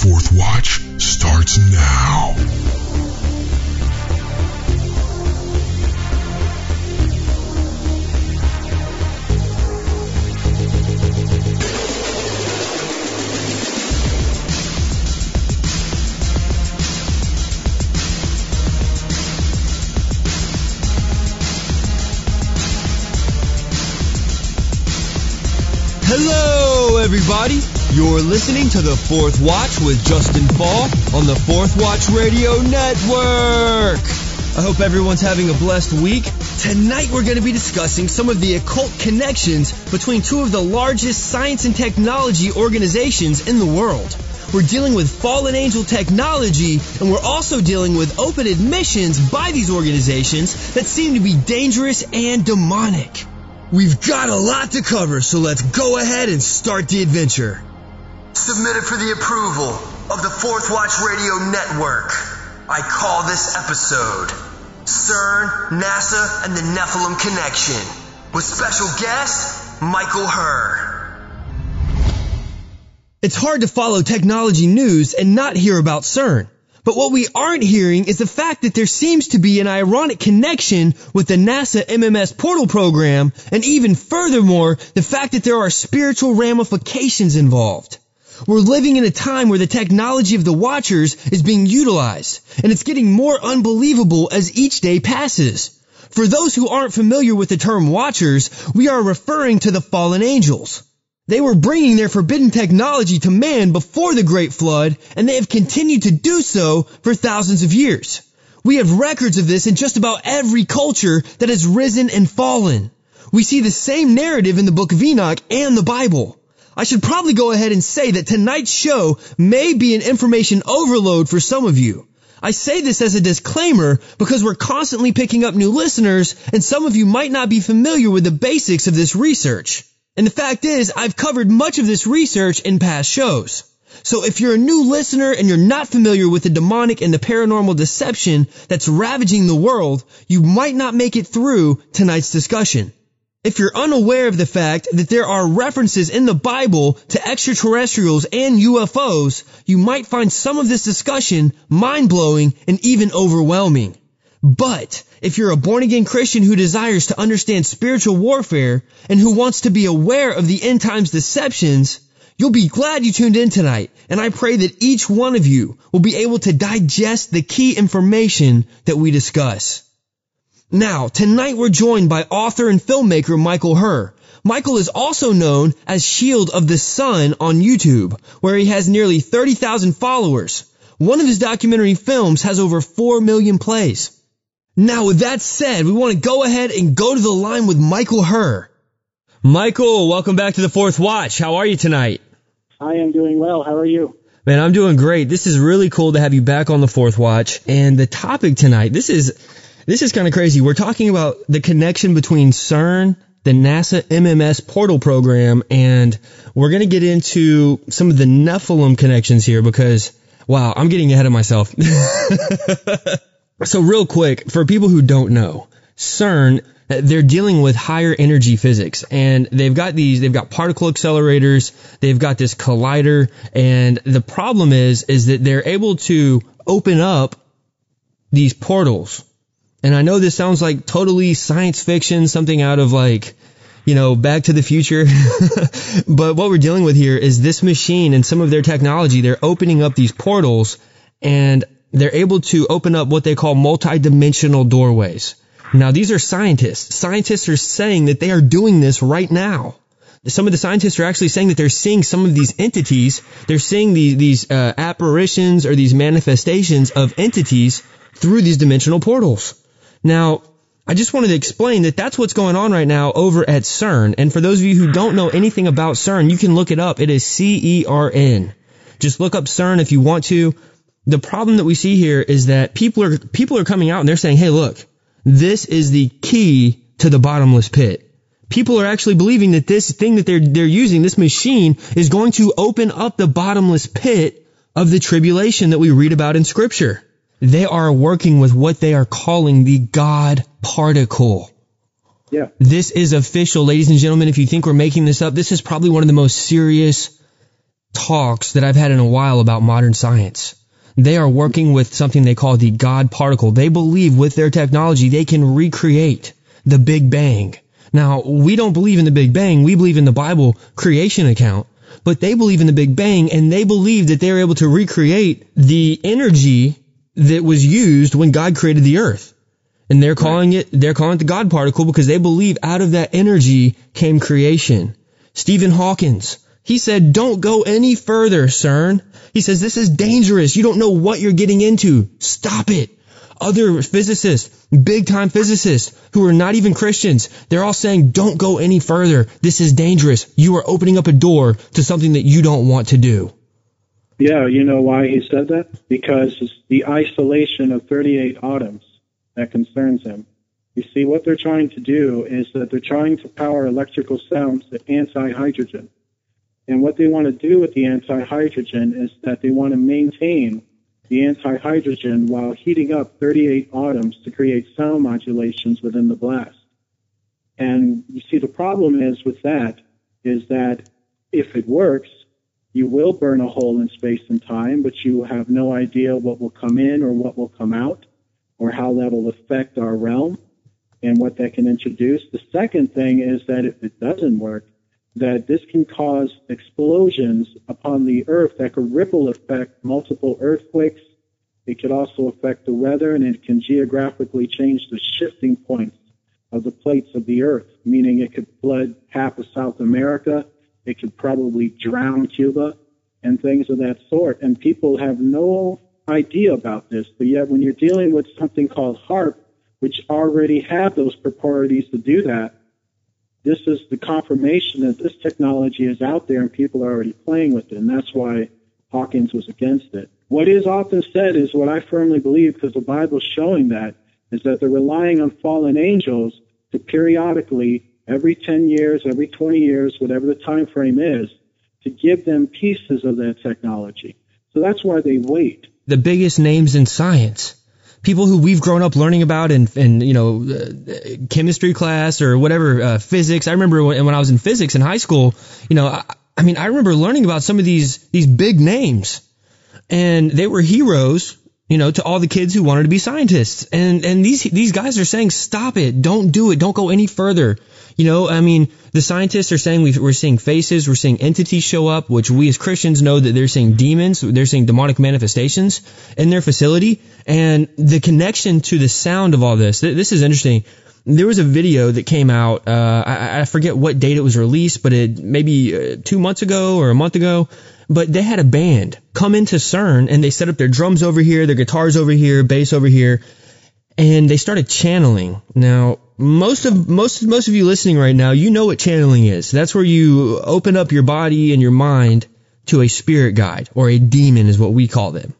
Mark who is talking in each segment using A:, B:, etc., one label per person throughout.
A: Fourth Watch starts now.
B: You're listening to the Fourth Watch with Justen Faull on the Fourth Watch Radio Network. I hope everyone's having a blessed week. Tonight we're going to be discussing some of the occult connections between two of the largest science and technology organizations in the world. We're dealing with fallen angel technology, and we're also dealing with open admissions by these organizations that seem to be dangerous and demonic. We've got a lot to cover, so let's go ahead and start the adventure.
C: Submitted for the approval of the Fourth Watch Radio Network. I call this episode CERN, NASA, and the Nephilim Connection. With special guest, Michael Hur.
B: It's hard to follow technology news and not hear about CERN. But what we aren't hearing is the fact that there seems to be an ironic connection with the NASA MMS portal program, and even furthermore, the fact that there are spiritual ramifications involved. We're living in a time where the technology of the Watchers is being utilized, and it's getting more unbelievable as each day passes. For those who aren't familiar with the term Watchers, we are referring to the fallen angels. They were bringing their forbidden technology to man before the Great Flood, and they have continued to do so for thousands of years. We have records of this in just about every culture that has risen and fallen. We see the same narrative in the book of Enoch and the Bible. I should probably go ahead and say that tonight's show may be an information overload for some of you. I say this as a disclaimer because we're constantly picking up new listeners and some of you might not be familiar with the basics of this research. And the fact is, I've covered much of this research in past shows. So if you're a new listener and you're not familiar with the demonic and the paranormal deception that's ravaging the world, you might not make it through tonight's discussion. If you're unaware of the fact that there are references in the Bible to extraterrestrials and UFOs, you might find some of this discussion mind-blowing and even overwhelming. But if you're a born again Christian who desires to understand spiritual warfare and who wants to be aware of the end times deceptions, you'll be glad you tuned in tonight. And I pray that each one of you will be able to digest the key information that we discuss. Now, tonight we're joined by author and filmmaker Michael Hur. Michael is also known as Shield of the Sun on YouTube, where he has nearly 30,000 followers. One of his documentary films has over 4 million plays. Now, with that said, we want to go ahead and go to the line with Michael Hur. Michael, welcome back to the Fourth Watch. How are you tonight?
D: I am doing well. How are you?
B: Man, I'm doing great. This is really cool to have you back on the Fourth Watch. And the topic tonight, this is this is kind of crazy. We're talking about the connection between CERN, the NASA MMS portal program, and we're going to get into some of the Nephilim connections here because, wow, I'm getting ahead of myself. So real quick, for people who don't know, CERN, uh, they're dealing with higher energy physics and they've got these, they've got particle accelerators, they've got this collider and the problem is, is that they're able to open up these portals. And I know this sounds like totally science fiction, something out of like, you know, back to the future. but what we're dealing with here is this machine and some of their technology, they're opening up these portals and they're able to open up what they call multi-dimensional doorways. Now these are scientists. Scientists are saying that they are doing this right now. Some of the scientists are actually saying that they're seeing some of these entities. They're seeing these, these uh, apparitions or these manifestations of entities through these dimensional portals. Now, I just wanted to explain that that's what's going on right now over at CERN. And for those of you who don't know anything about CERN, you can look it up. It is C-E-R-N. Just look up CERN if you want to the problem that we see here is that people are people are coming out and they're saying, "Hey, look, this is the key to the bottomless pit." People are actually believing that this thing that they're they're using, this machine, is going to open up the bottomless pit of the tribulation that we read about in Scripture. They are working with what they are calling the God particle.
D: Yeah.
B: This is official, ladies and gentlemen. If you think we're making this up, this is probably one of the most serious talks that I've had in a while about modern science. They are working with something they call the God particle. They believe with their technology they can recreate the Big Bang. Now, we don't believe in the Big Bang. We believe in the Bible creation account. But they believe in the Big Bang and they believe that they're able to recreate the energy that was used when God created the earth. And they're calling it, they're calling it the God particle because they believe out of that energy came creation. Stephen Hawkins, he said, don't go any further, CERN. He says, this is dangerous. You don't know what you're getting into. Stop it. Other physicists, big time physicists who are not even Christians, they're all saying, don't go any further. This is dangerous. You are opening up a door to something that you don't want to do.
D: Yeah, you know why he said that? Because it's the isolation of 38 atoms that concerns him. You see, what they're trying to do is that they're trying to power electrical sounds to anti-hydrogen. And what they want to do with the anti-hydrogen is that they want to maintain the anti-hydrogen while heating up 38 atoms to create sound modulations within the blast. And you see, the problem is with that is that if it works, you will burn a hole in space and time, but you have no idea what will come in or what will come out or how that will affect our realm and what that can introduce. The second thing is that if it doesn't work, that this can cause explosions upon the earth that could ripple affect multiple earthquakes. It could also affect the weather and it can geographically change the shifting points of the plates of the earth, meaning it could flood half of South America. It could probably drown Cuba and things of that sort. And people have no idea about this. But yet when you're dealing with something called HAARP, which already have those properties to do that, this is the confirmation that this technology is out there and people are already playing with it, and that's why Hawkins was against it. What is often said is what I firmly believe, because the Bible's showing that, is that they're relying on fallen angels to periodically, every 10 years, every 20 years, whatever the time frame is, to give them pieces of that technology. So that's why they wait.
B: The biggest names in science people who we've grown up learning about in, in you know, uh, chemistry class or whatever, uh, physics. I remember when, when I was in physics in high school, you know, I, I mean, I remember learning about some of these, these big names and they were heroes, you know, to all the kids who wanted to be scientists. And, and these, these guys are saying, stop it. Don't do it. Don't go any further. You know, I mean, the scientists are saying we are seeing faces, we're seeing entities show up, which we as Christians know that they're seeing demons, they're seeing demonic manifestations in their facility, and the connection to the sound of all this. This is interesting. There was a video that came out. Uh, I, I forget what date it was released, but it maybe uh, two months ago or a month ago. But they had a band come into CERN and they set up their drums over here, their guitars over here, bass over here, and they started channeling. Now, most of most most of you listening right now, you know what channeling is. That's where you open up your body and your mind to a spirit guide or a demon is what we call them.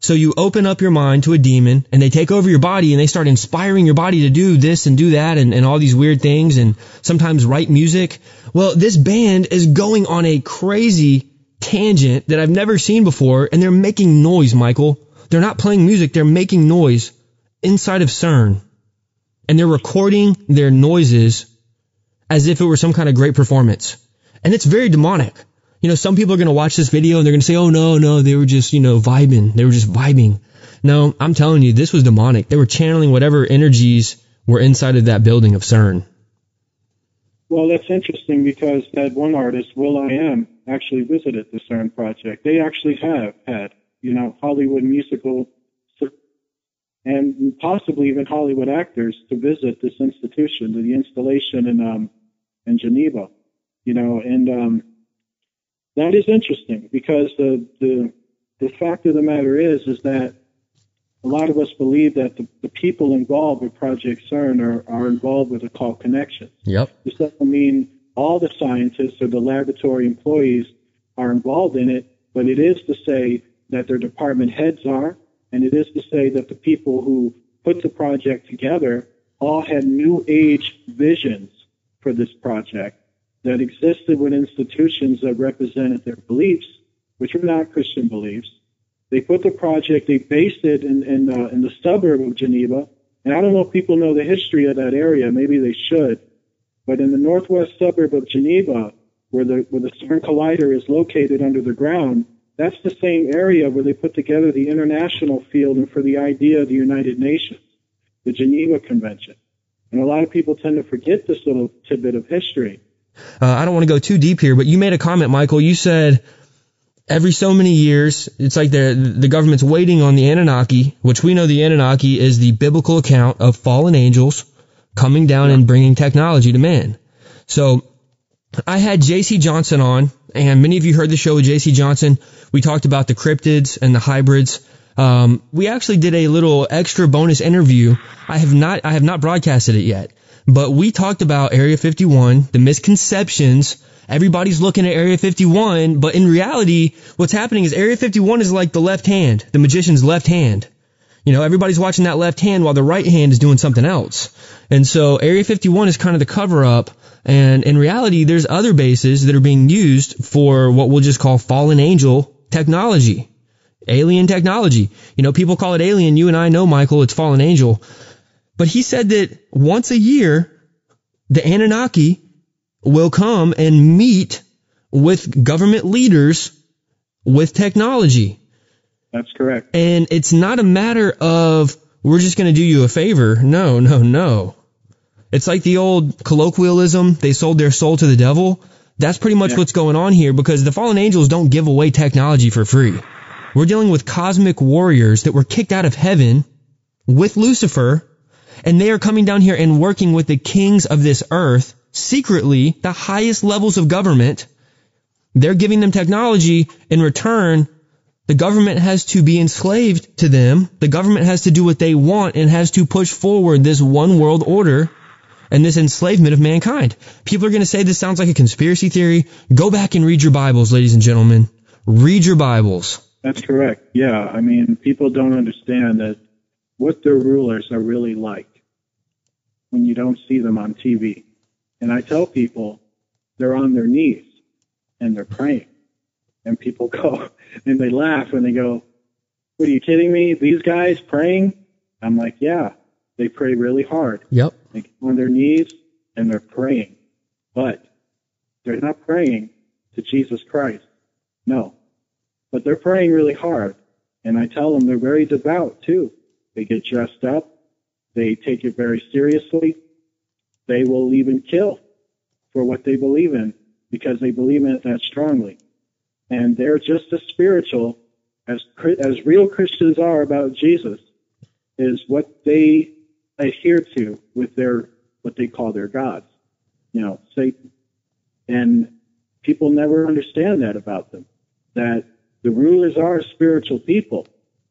B: So you open up your mind to a demon and they take over your body and they start inspiring your body to do this and do that and, and all these weird things and sometimes write music. Well, this band is going on a crazy tangent that I've never seen before and they're making noise, Michael. They're not playing music, they're making noise inside of CERN and they're recording their noises as if it were some kind of great performance. And it's very demonic. You know, some people are going to watch this video and they're going to say, oh no, no, they were just, you know, vibing. They were just vibing. No, I'm telling you, this was demonic. They were channeling whatever energies were inside of that building of CERN.
D: Well, that's interesting because that one artist, will.i.am, actually visited the CERN project. They actually have had, you know, Hollywood musical and possibly even Hollywood actors to visit this institution, the installation in um, in Geneva, you know, and um, that is interesting because the the the fact of the matter is is that a lot of us believe that the, the people involved with Project CERN are, are involved with occult connection.
B: Yep.
D: This doesn't mean all the scientists or the laboratory employees are involved in it, but it is to say that their department heads are, and it is to say that the people who put the project together all had new age visions for this project that existed with institutions that represented their beliefs, which were not Christian beliefs. They put the project, they based it in, in, uh, in the suburb of Geneva. And I don't know if people know the history of that area. Maybe they should. But in the northwest suburb of Geneva, where the where the CERN collider is located under the ground, that's the same area where they put together the international field and for the idea of the United Nations, the Geneva Convention. And a lot of people tend to forget this little tidbit of history.
B: Uh, I don't want to go too deep here, but you made a comment, Michael. You said every so many years, it's like the the government's waiting on the Anunnaki, which we know the Anunnaki is the biblical account of fallen angels coming down and bringing technology to man. So I had JC Johnson on, and many of you heard the show with JC Johnson. We talked about the cryptids and the hybrids. Um, we actually did a little extra bonus interview. I have not, I have not broadcasted it yet, but we talked about Area 51, the misconceptions. Everybody's looking at Area 51, but in reality, what's happening is Area 51 is like the left hand, the magician's left hand. You know, everybody's watching that left hand while the right hand is doing something else. And so Area 51 is kind of the cover up. And in reality, there's other bases that are being used for what we'll just call fallen angel technology, alien technology. You know, people call it alien. You and I know, Michael, it's fallen angel. But he said that once a year, the Anunnaki will come and meet with government leaders with technology.
D: That's correct.
B: And it's not a matter of we're just going to do you a favor. No, no, no. It's like the old colloquialism, they sold their soul to the devil. That's pretty much
D: Yeah.
B: what's going on here because the fallen angels don't give away technology for free. We're dealing with cosmic warriors that were kicked out of heaven with Lucifer, and they are coming down here and working with the kings of this earth, secretly, the highest levels of government. They're giving them technology in return. The government has to be enslaved to them. The government has to do what they want and has to push forward this one world order and this enslavement of mankind. People are going to say this sounds like a conspiracy theory. Go back and read your Bibles, ladies and gentlemen. Read your Bibles.
D: That's correct. Yeah, I mean, people don't understand that what their rulers are really like when you don't see them on TV. And I tell people they're on their knees and they're praying. And people go and they laugh and they go, What are you kidding me? These guys praying? I'm like, Yeah, they pray really hard.
B: Yep.
D: They get on their knees and they're praying. But they're not praying to Jesus Christ. No. But they're praying really hard. And I tell them they're very devout too. They get dressed up. They take it very seriously. They will even kill for what they believe in because they believe in it that strongly. And they're just as spiritual as, as real Christians are about Jesus is what they adhere to with their, what they call their gods. You know, Satan. And people never understand that about them. That the rulers are spiritual people.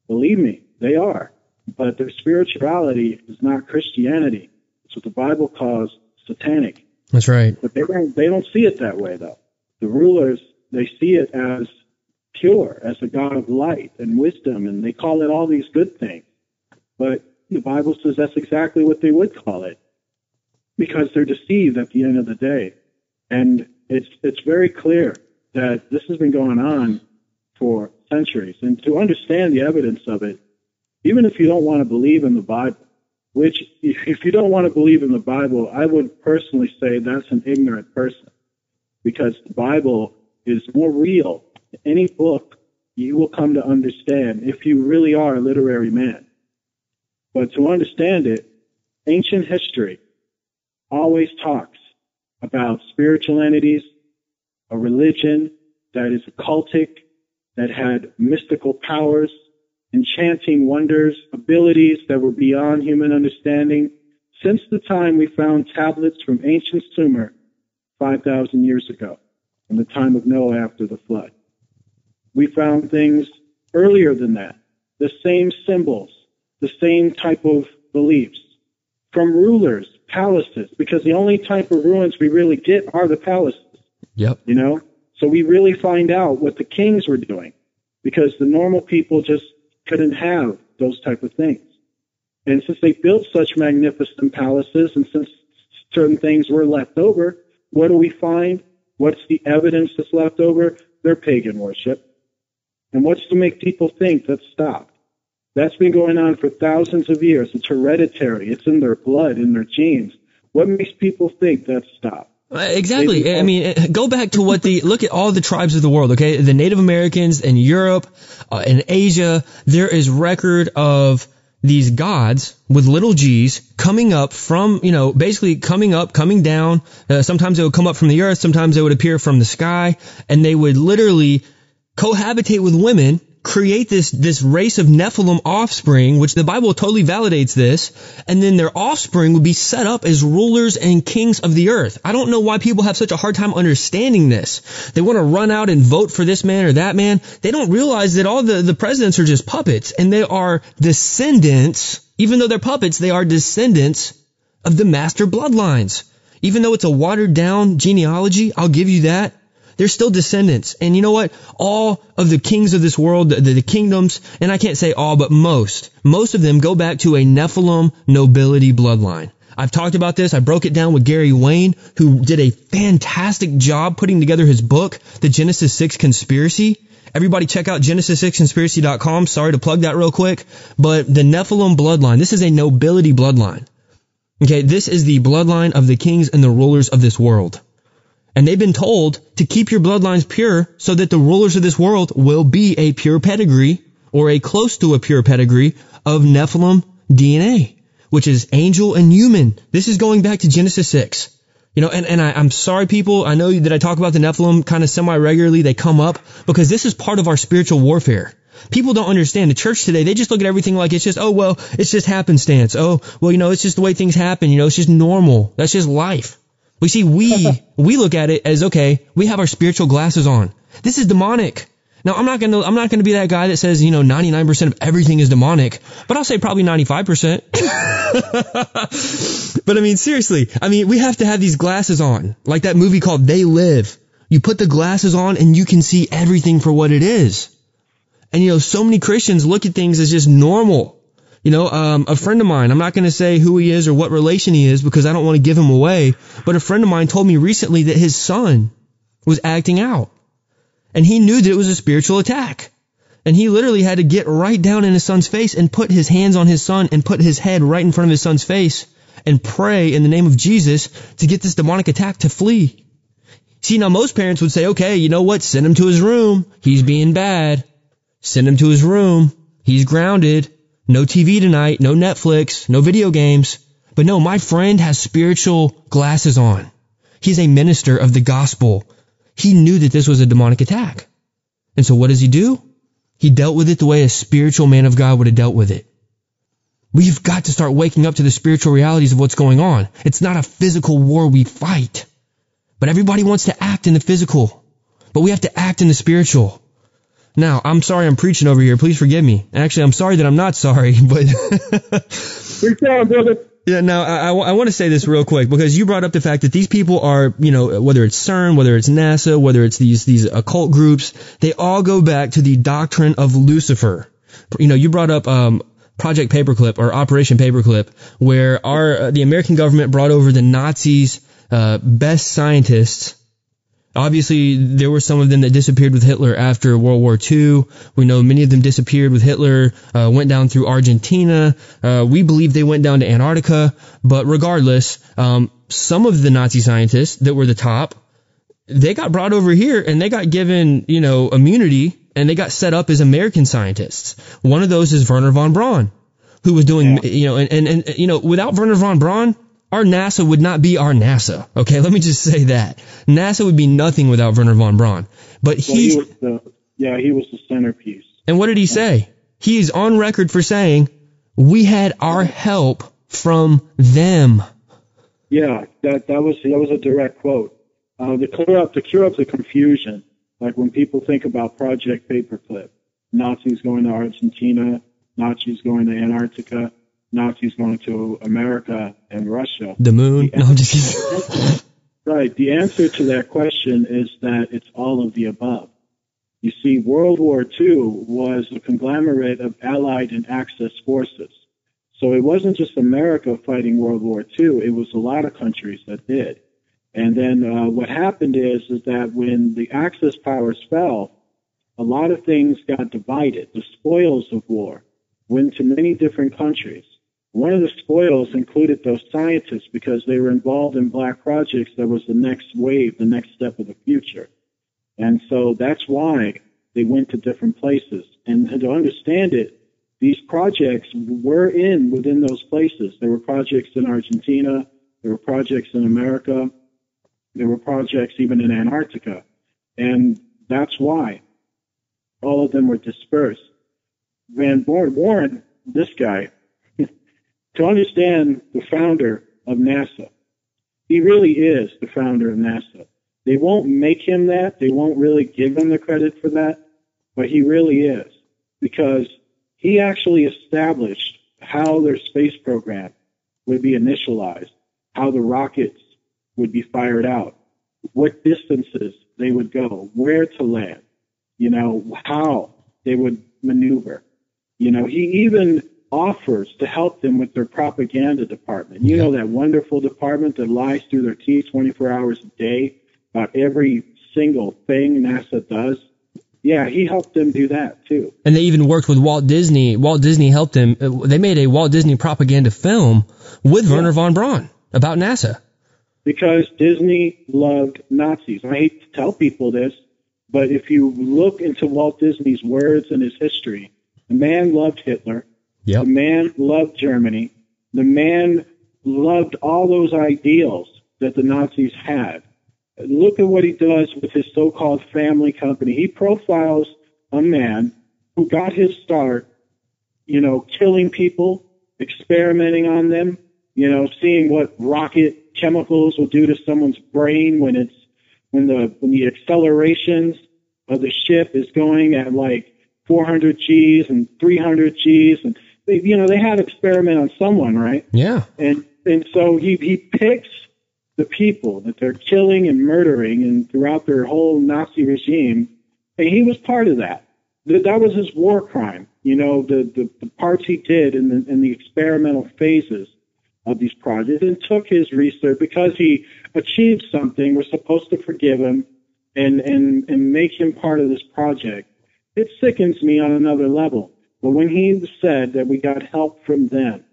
D: Believe me, they are. But their spirituality is not Christianity. It's what the Bible calls satanic.
B: That's right.
D: But they don't, they don't see it that way though. The rulers, they see it as pure, as a God of light and wisdom, and they call it all these good things. But the Bible says that's exactly what they would call it. Because they're deceived at the end of the day. And it's, it's very clear that this has been going on for centuries. And to understand the evidence of it, even if you don't want to believe in the Bible, which if you don't want to believe in the Bible, I would personally say that's an ignorant person because the Bible is more real any book you will come to understand if you really are a literary man. But to understand it, ancient history always talks about spiritual entities, a religion that is occultic, that had mystical powers, enchanting wonders, abilities that were beyond human understanding. Since the time we found tablets from ancient Sumer 5,000 years ago, in the time of Noah after the flood, we found things earlier than that, the same symbols, the same type of beliefs from rulers, palaces, because the only type of ruins we really get are the palaces
B: Yep.
D: you know? So we really find out what the kings were doing because the normal people just couldn't have those type of things. And since they built such magnificent palaces and since certain things were left over, what do we find? What's the evidence that's left over? Their pagan worship. And what's to make people think that's stopped? That's been going on for thousands of years. It's hereditary. It's in their blood, in their genes. What makes people think that's stopped?
B: Uh, Exactly. I mean, uh, go back to what the look at all the tribes of the world. Okay, the Native Americans in Europe, uh, in Asia, there is record of these gods with little g's coming up from you know basically coming up coming down. Uh, sometimes they would come up from the earth sometimes they would appear from the sky and they would literally cohabitate with women create this this race of Nephilim offspring, which the Bible totally validates this, and then their offspring would be set up as rulers and kings of the earth. I don't know why people have such a hard time understanding this. They want to run out and vote for this man or that man. They don't realize that all the, the presidents are just puppets, and they are descendants, even though they're puppets, they are descendants of the master bloodlines. Even though it's a watered down genealogy, I'll give you that. They're still descendants. And you know what? All of the kings of this world, the, the, kingdoms, and I can't say all, but most, most of them go back to a Nephilim nobility bloodline. I've talked about this. I broke it down with Gary Wayne, who did a fantastic job putting together his book, The Genesis 6 Conspiracy. Everybody check out Genesis6conspiracy.com. Sorry to plug that real quick, but the Nephilim bloodline, this is a nobility bloodline. Okay, this is the bloodline of the kings and the rulers of this world. And they've been told to keep your bloodlines pure so that the rulers of this world will be a pure pedigree or a close to a pure pedigree of Nephilim DNA, which is angel and human. This is going back to Genesis 6. You know, and, and I, I'm sorry people, I know that I talk about the Nephilim kind of semi-regularly. They come up because this is part of our spiritual warfare. People don't understand the church today. They just look at everything like it's just, oh, well, it's just happenstance. Oh, well, you know, it's just the way things happen. You know, it's just normal. That's just life. We see, we, we look at it as, okay, we have our spiritual glasses on. This is demonic. Now, I'm not gonna, I'm not gonna be that guy that says, you know, 99% of everything is demonic, but I'll say probably 95%. but I mean, seriously, I mean, we have to have these glasses on. Like that movie called They Live. You put the glasses on and you can see everything for what it is. And you know, so many Christians look at things as just normal. You know, um, a friend of mine, I'm not going to say who he is or what relation he is because I don't want to give him away, but a friend of mine told me recently that his son was acting out. And he knew that it was a spiritual attack. And he literally had to get right down in his son's face and put his hands on his son and put his head right in front of his son's face and pray in the name of Jesus to get this demonic attack to flee. See, now most parents would say, okay, you know what? Send him to his room. He's being bad. Send him to his room. He's grounded. No TV tonight. No Netflix. No video games. But no, my friend has spiritual glasses on. He's a minister of the gospel. He knew that this was a demonic attack. And so what does he do? He dealt with it the way a spiritual man of God would have dealt with it. We've got to start waking up to the spiritual realities of what's going on. It's not a physical war we fight. But everybody wants to act in the physical. But we have to act in the spiritual. Now, I'm sorry I'm preaching over here. Please forgive me. Actually, I'm sorry that I'm not sorry, but.
D: You're brother.
B: Yeah, now I, I, I want to say this real quick because you brought up the fact that these people are, you know, whether it's CERN, whether it's NASA, whether it's these these occult groups, they all go back to the doctrine of Lucifer. You know, you brought up um, Project Paperclip or Operation Paperclip, where our uh, the American government brought over the Nazis' uh, best scientists Obviously, there were some of them that disappeared with Hitler after World War II. We know many of them disappeared with Hitler, uh, went down through Argentina. Uh, we believe they went down to Antarctica. But regardless, um, some of the Nazi scientists that were the top, they got brought over here and they got given, you know, immunity and they got set up as American scientists. One of those is Wernher von Braun, who was doing, yeah. you know, and, and, and, you know, without Wernher von Braun, our NASA would not be our NASA. Okay, let me just say that NASA would be nothing without Wernher von Braun. But he,
D: well, he was the, yeah, he was the centerpiece.
B: And what did he say? He is on record for saying we had our help from them.
D: Yeah, that that was that was a direct quote. Uh, to clear up to cure up the confusion, like when people think about Project Paperclip, Nazis going to Argentina, Nazis going to Antarctica Nazis going to America and Russia.
B: The moon? The no, I'm just
D: Right. The answer to that question is that it's all of the above. You see, World War II was a conglomerate of Allied and Axis forces. So it wasn't just America fighting World War II, it was a lot of countries that did. And then uh, what happened is, is that when the Axis powers fell, a lot of things got divided. The spoils of war went to many different countries One of the spoils included those scientists because they were involved in black projects that was the next wave, the next step of the future. And so that's why they went to different places. And to understand it, these projects were in within those places. There were projects in Argentina, there were projects in America, there were projects even in Antarctica. And that's why all of them were dispersed. Van Warren, this guy, to understand the founder of NASA, he really is the founder of NASA. They won't make him that. They won't really give him the credit for that, but he really is because he actually established how their space program would be initialized, how the rockets would be fired out, what distances they would go, where to land, you know, how they would maneuver. You know, he even offers to help them with their propaganda department. You know, that wonderful department that lies through their teeth 24 hours a day about every single thing NASA does. Yeah, he helped them do that too.
B: And they even worked with Walt Disney. Walt Disney helped them. Uh, they made a Walt Disney propaganda film with yeah. Wernher von Braun about NASA.
D: Because Disney loved Nazis. I hate to tell people this, but if you look into Walt Disney's words and his history, the man loved Hitler.
B: Yep.
D: The man loved Germany. The man loved all those ideals that the Nazis had. Look at what he does with his so-called family company. He profiles a man who got his start, you know, killing people, experimenting on them, you know, seeing what rocket chemicals will do to someone's brain when it's when the when the accelerations of the ship is going at like 400 G's and 300 G's, and they, you know they had experiment on someone, right?
B: Yeah.
D: And and so he he picks the people that they're killing and murdering, and throughout their whole Nazi regime, and he was part of that. That that was his war crime. You know the the, the parts he did in the in the experimental phases of these projects, and took his research because he achieved something. We're supposed to forgive him and and and make him part of this project it sickens me on another level. But when he said that we got help from them,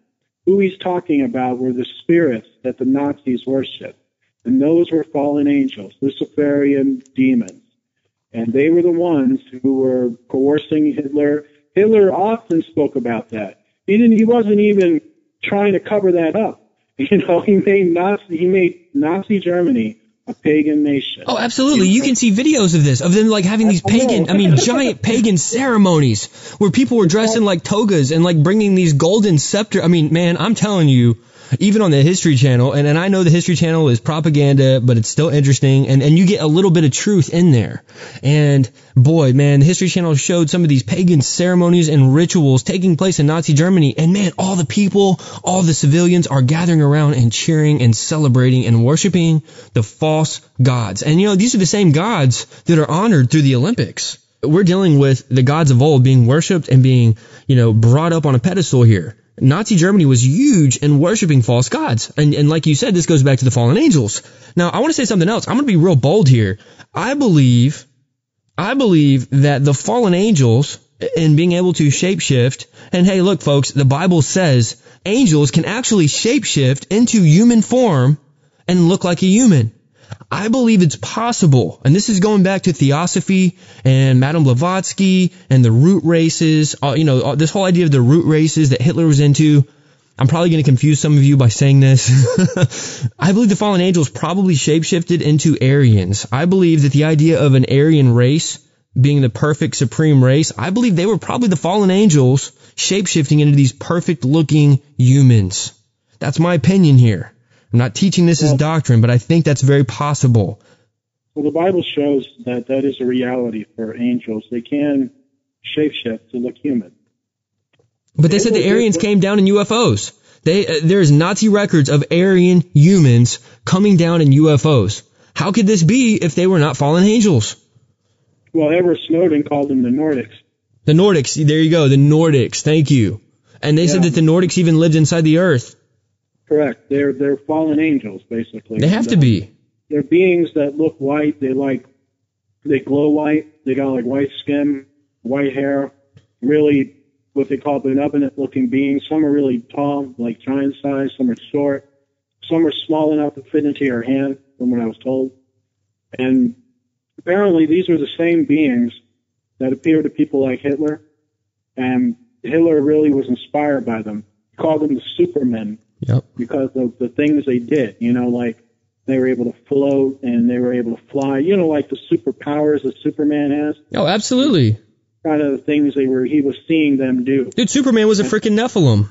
D: who he's talking about were the spirits that the Nazis worshiped. And those were fallen angels, Luciferian demons. And they were the ones who were coercing Hitler. Hitler often spoke about that. He didn't, he wasn't even trying to cover that up. You know, he made Nazi, he made Nazi Germany pagan nation.
B: Oh, absolutely. You can see videos of this, of them like having these pagan, I mean, giant pagan ceremonies where people were dressed in like togas and like bringing these golden scepter. I mean, man, I'm telling you, even on the History Channel, and, and I know the History Channel is propaganda, but it's still interesting, and, and you get a little bit of truth in there. And boy, man, the History Channel showed some of these pagan ceremonies and rituals taking place in Nazi Germany, and man, all the people, all the civilians are gathering around and cheering and celebrating and worshiping the false gods. And you know, these are the same gods that are honored through the Olympics we're dealing with the gods of old being worshipped and being, you know, brought up on a pedestal here. Nazi Germany was huge in worshiping false gods. And, and like you said, this goes back to the fallen angels. Now, I want to say something else. I'm going to be real bold here. I believe, I believe that the fallen angels and being able to shapeshift, and hey, look, folks, the Bible says angels can actually shapeshift into human form and look like a human. I believe it's possible, and this is going back to theosophy and Madame Blavatsky and the root races, uh, you know, uh, this whole idea of the root races that Hitler was into. I'm probably going to confuse some of you by saying this. I believe the fallen angels probably shapeshifted into Aryans. I believe that the idea of an Aryan race being the perfect supreme race, I believe they were probably the fallen angels shapeshifting into these perfect looking humans. That's my opinion here. I'm not teaching this well, as doctrine, but I think that's very possible.
D: Well, the Bible shows that that is a reality for angels. They can shapeshift to look human.
B: But they said the Aryans came down in UFOs. They, uh, there's Nazi records of Aryan humans coming down in UFOs. How could this be if they were not fallen angels?
D: Well, Edward Snowden called them the Nordics.
B: The Nordics, there you go, the Nordics. Thank you. And they yeah. said that the Nordics even lived inside the earth.
D: Correct. They're they're fallen angels, basically.
B: They have to be.
D: They're beings that look white. They like they glow white. They got like white skin, white hair, really what they call benevolent looking beings. Some are really tall, like giant size. Some are short. Some are small enough to fit into your hand, from what I was told. And apparently these are the same beings that appear to people like Hitler. And Hitler really was inspired by them. He called them the supermen
B: Yep.
D: because of the things they did. You know, like they were able to float and they were able to fly. You know, like the superpowers that Superman has.
B: Oh, absolutely.
D: Kind of the things they were. He was seeing them do.
B: Dude, Superman was a freaking Nephilim.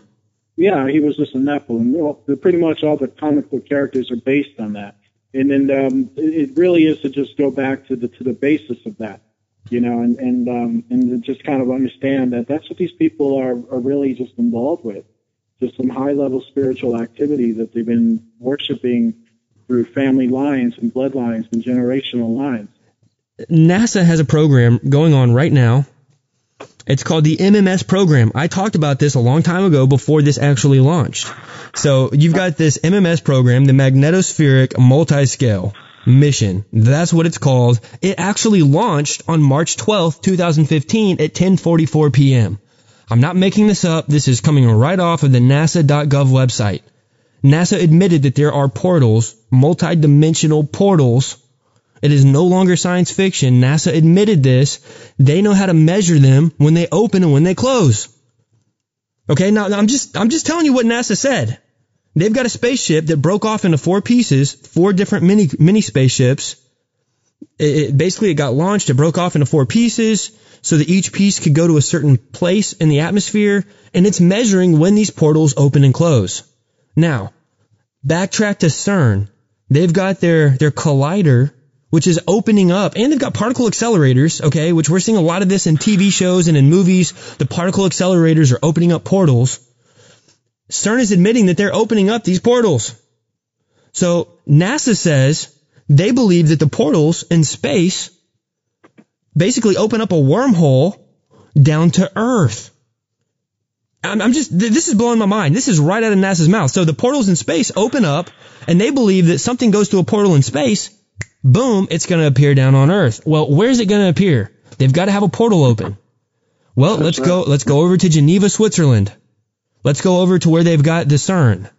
D: Yeah, he was just a Nephilim. Well, pretty much all the comic book characters are based on that. And then um, it really is to just go back to the to the basis of that, you know, and and um, and just kind of understand that that's what these people are are really just involved with, some high level spiritual activity that they've been worshiping through family lines and bloodlines and generational lines.
B: NASA has a program going on right now. It's called the MMS program. I talked about this a long time ago before this actually launched. So you've got this MMS program, the magnetospheric multi-scale mission. That's what it's called. It actually launched on March 12th, 2015 at 10:44 p.m. I'm not making this up. This is coming right off of the nasa.gov website. NASA admitted that there are portals, multi-dimensional portals it is no longer science fiction. NASA admitted this. They know how to measure them when they open and when they close. Okay, now I'm just I'm just telling you what NASA said. They've got a spaceship that broke off into four pieces, four different mini mini spaceships. It, it basically it got launched. It broke off into four pieces so that each piece could go to a certain place in the atmosphere, and it's measuring when these portals open and close. Now, backtrack to CERN. They've got their their collider which is opening up, and they've got particle accelerators, okay, which we're seeing a lot of this in TV shows and in movies. The particle accelerators are opening up portals. CERN is admitting that they're opening up these portals. So NASA says they believe that the portals in space basically open up a wormhole down to Earth. I'm, just, th- this is blowing my mind. This is right out of NASA's mouth. So the portals in space open up, and they believe that something goes to a portal in space, boom, it's going to appear down on Earth. Well, where's it going to appear? They've got to have a portal open. Well, let's go, let's go over to Geneva, Switzerland. Let's go over to where they've got the CERN.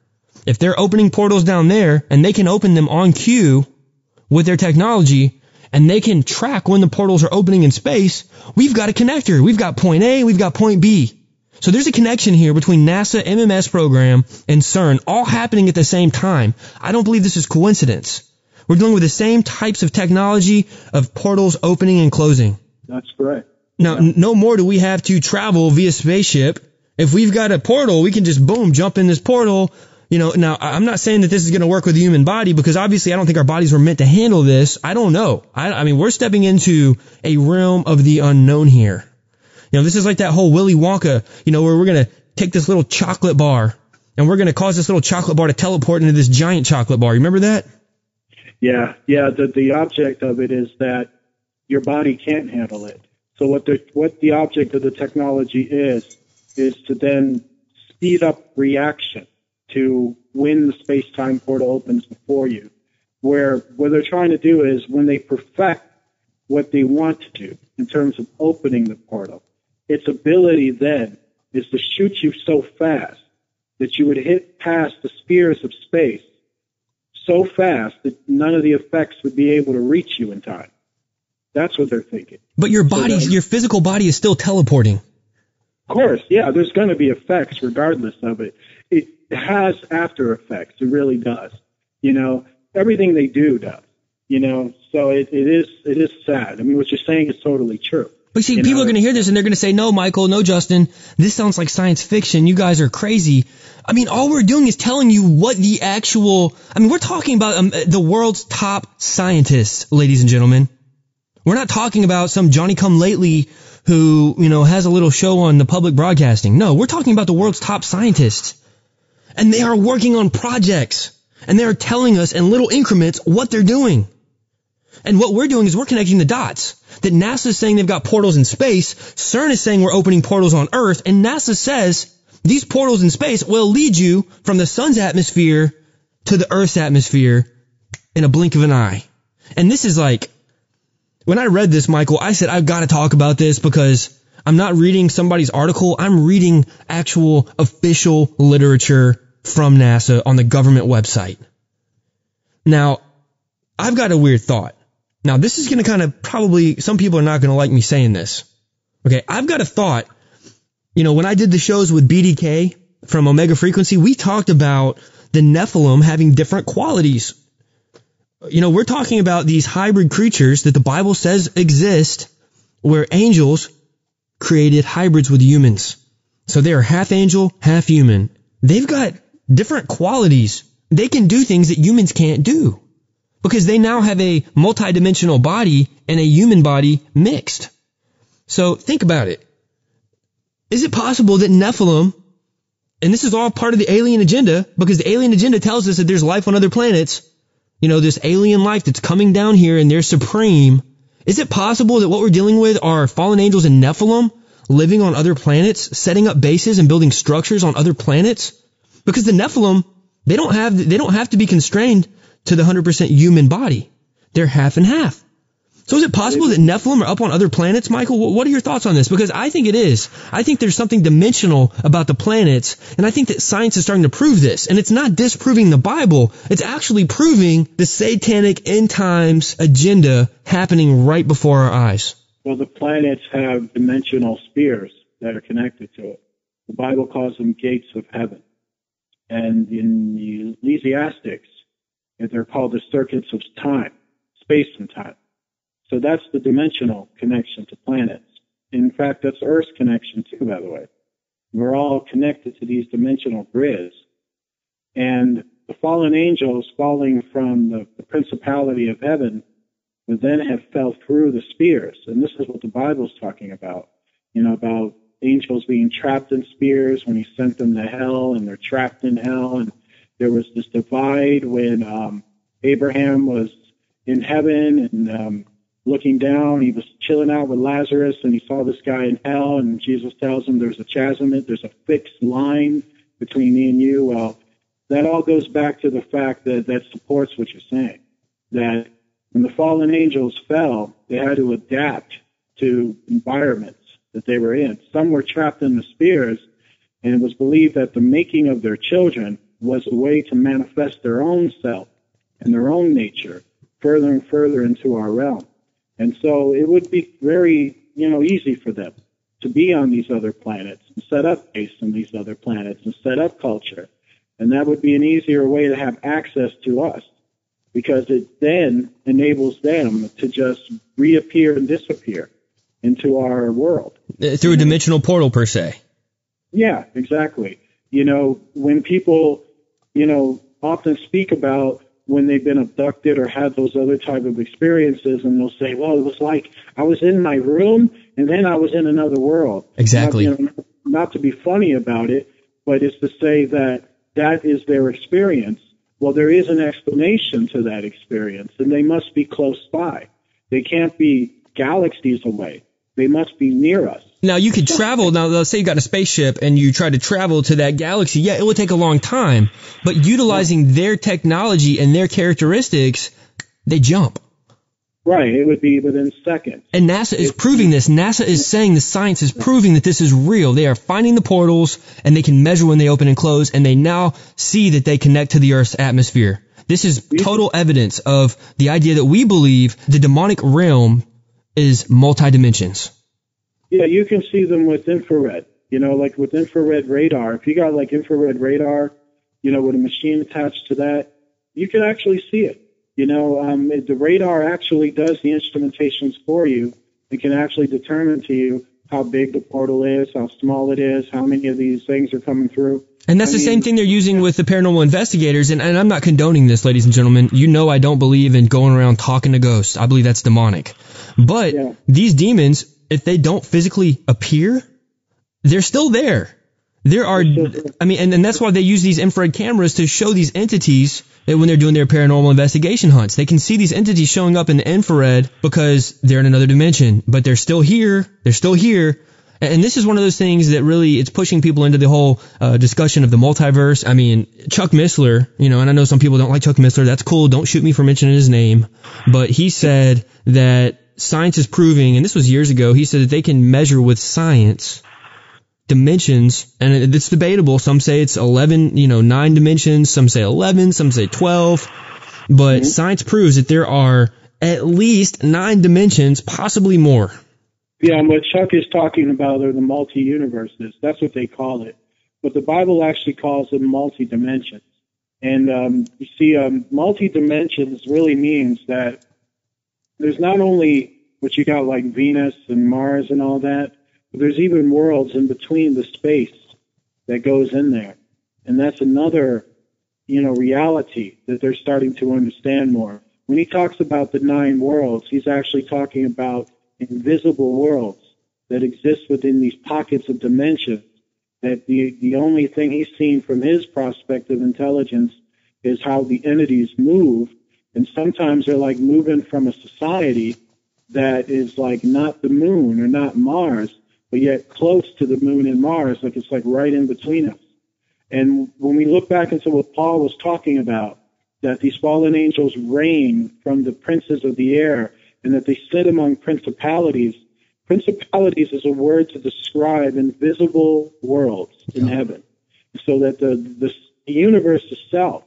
B: If they're opening portals down there and they can open them on cue with their technology and they can track when the portals are opening in space, we've got a connector. We've got point A, we've got point B. So there's a connection here between NASA MMS program and CERN all happening at the same time. I don't believe this is coincidence. We're dealing with the same types of technology of portals opening and closing.
D: That's correct.
B: Now, n- no more do we have to travel via spaceship. If we've got a portal, we can just boom, jump in this portal. You know, now I'm not saying that this is going to work with the human body because obviously I don't think our bodies were meant to handle this. I don't know. I, I mean, we're stepping into a realm of the unknown here. You know, this is like that whole Willy Wonka, you know, where we're going to take this little chocolate bar and we're going to cause this little chocolate bar to teleport into this giant chocolate bar. You remember that?
D: Yeah, yeah. The the object of it is that your body can't handle it. So what the what the object of the technology is is to then speed up reaction to when the space time portal opens before you. Where what they're trying to do is when they perfect what they want to do in terms of opening the portal, its ability then is to shoot you so fast that you would hit past the spheres of space so fast that none of the effects would be able to reach you in time. That's what they're thinking.
B: But your body,
D: then-
B: your physical body is still teleporting.
D: Of course, yeah, there's going to be effects regardless of it. It has after effects. It really does. You know, everything they do does. You know, so it, it is it is sad. I mean, what you're saying is totally true.
B: But see,
D: You
B: people
D: know,
B: are going to hear this and they're going to say, no, Michael, no, Justen, this sounds like science fiction. You guys are crazy. I mean, all we're doing is telling you what the actual, I mean, we're talking about um, the world's top scientists, ladies and gentlemen. We're not talking about some Johnny come lately who, you know, has a little show on the public broadcasting. No, we're talking about the world's top scientists. And they are working on projects. And they are telling us in little increments what they're doing. And what we're doing is we're connecting the dots. That NASA is saying they've got portals in space, CERN is saying we're opening portals on Earth, and NASA says these portals in space will lead you from the sun's atmosphere to the Earth's atmosphere in a blink of an eye. And this is like, when I read this, Michael, I said, I've got to talk about this because I'm not reading somebody's article. I'm reading actual official literature from NASA on the government website. Now, I've got a weird thought. Now, this is going to kind of probably, some people are not going to like me saying this. Okay. I've got a thought. You know, when I did the shows with BDK from Omega Frequency, we talked about the Nephilim having different qualities. You know, we're talking about these hybrid creatures that the Bible says exist where angels created hybrids with humans. So they are half angel, half human. They've got different qualities. They can do things that humans can't do because they now have a multidimensional body and a human body mixed. So think about it. Is it possible that Nephilim, and this is all part of the alien agenda because the alien agenda tells us that there's life on other planets, you know, this alien life that's coming down here and they're supreme is it possible that what we're dealing with are fallen angels and Nephilim living on other planets, setting up bases and building structures on other planets? Because the Nephilim, they don't have, they don't have to be constrained to the 100% human body. They're half and half. So is it possible that Nephilim are up on other planets, Michael? What are your thoughts on this? Because I think it is. I think there's something dimensional about the planets, and I think that science is starting to prove this. And it's not disproving the Bible, it's actually proving the satanic end times agenda happening right before our eyes.
D: Well, the planets have dimensional spheres that are connected to it. The Bible calls them gates of heaven. And in the Ecclesiastics, they're called the circuits of time, space and time. So that's the dimensional connection to planets. In fact, that's Earth's connection too, by the way. We're all connected to these dimensional grids. And the fallen angels falling from the, the principality of heaven would then have fell through the spheres. And this is what the Bible's talking about. You know, about angels being trapped in spears when he sent them to hell and they're trapped in hell. And there was this divide when um, Abraham was in heaven and um, looking down. He was chilling out with Lazarus and he saw this guy in hell and Jesus tells him there's a chasm, there's a fixed line between me and you. Well, that all goes back to the fact that that supports what you're saying. That when the fallen angels fell, they had to adapt to environments that they were in. Some were trapped in the spheres and it was believed that the making of their children was a way to manifest their own self and their own nature further and further into our realm. And so it would be very, you know, easy for them to be on these other planets and set up base on these other planets and set up culture. And that would be an easier way to have access to us because it then enables them to just reappear and disappear into our world.
B: Uh, through a dimensional portal per se.
D: Yeah, exactly. You know, when people, you know, often speak about when they've been abducted or had those other type of experiences and they'll say, well, it was like I was in my room and then I was in another world.
B: Exactly.
D: Not, you know, not to be funny about it, but it's to say that that is their experience. Well, there is an explanation to that experience and they must be close by. They can't be galaxies away. They must be near us.
B: Now you could travel. Now let's say you got a spaceship and you try to travel to that galaxy. Yeah, it would take a long time, but utilizing their technology and their characteristics, they jump.
D: Right, it would be within seconds.
B: And NASA is proving this. NASA is saying the science is proving that this is real. They are finding the portals and they can measure when they open and close and they now see that they connect to the Earth's atmosphere. This is total evidence of the idea that we believe the demonic realm is multi dimensions.
D: Yeah, you can see them with infrared. You know, like with infrared radar. If you got like infrared radar, you know, with a machine attached to that, you can actually see it. You know, um, the radar actually does the instrumentations for you. It can actually determine to you how big the portal is, how small it is, how many of these things are coming through.
B: And that's I the mean, same thing they're using with the paranormal investigators. And, and, I'm not condoning this, ladies and gentlemen. You know I don't believe in going around talking to ghosts. I believe that's demonic. But yeah. these demons, if they don't physically appear, they're still there. There are, I mean, and, and that's why they use these infrared cameras to show these entities that when they're doing their paranormal investigation hunts. They can see these entities showing up in the infrared because they're in another dimension, but they're still here. They're still here. And this is one of those things that really it's pushing people into the whole uh, discussion of the multiverse. I mean, Chuck Missler, you know, and I know some people don't like Chuck Missler. That's cool. Don't shoot me for mentioning his name, but he said that science is proving, and this was years ago, he said that they can measure with science dimensions, and it's debatable. Some say it's 11, you know, nine dimensions. Some say 11. Some say 12. But mm-hmm. science proves that there are at least nine dimensions, possibly more.
D: Yeah, and what Chuck is talking about are the multi universes. That's what they call it. But the Bible actually calls it multi dimensions. And um, you see, um, multi dimensions really means that there's not only what you got like Venus and Mars and all that, but there's even worlds in between the space that goes in there. And that's another, you know, reality that they're starting to understand more. When he talks about the nine worlds, he's actually talking about invisible worlds that exist within these pockets of dimension that the, the only thing he's seen from his prospect of intelligence is how the entities move. And sometimes they're like moving from a society that is like not the moon or not Mars, but yet close to the moon and Mars, like it's like right in between us. And when we look back into what Paul was talking about, that these fallen angels reign from the princes of the air and that they sit among principalities, Principalities is a word to describe invisible worlds in heaven, so that the, the, the universe itself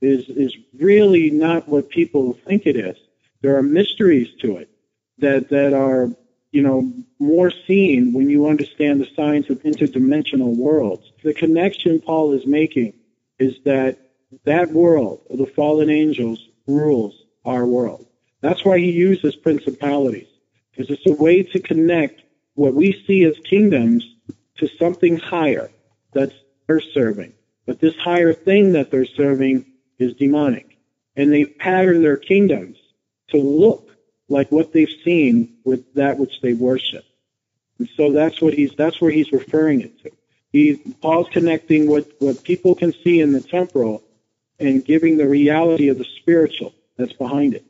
D: is is really not what people think it is. There are mysteries to it that that are you know more seen when you understand the science of interdimensional worlds. The connection Paul is making is that that world of the fallen angels rules our world. That's why he uses principalities because it's a way to connect what we see as kingdoms to something higher that they're serving. But this higher thing that they're serving is demonic. And they pattern their kingdoms to look like what they've seen with that which they worship. And so that's what he's, that's where he's referring it to. He, Paul's connecting what, what people can see in the temporal and giving the reality of the spiritual that's behind it.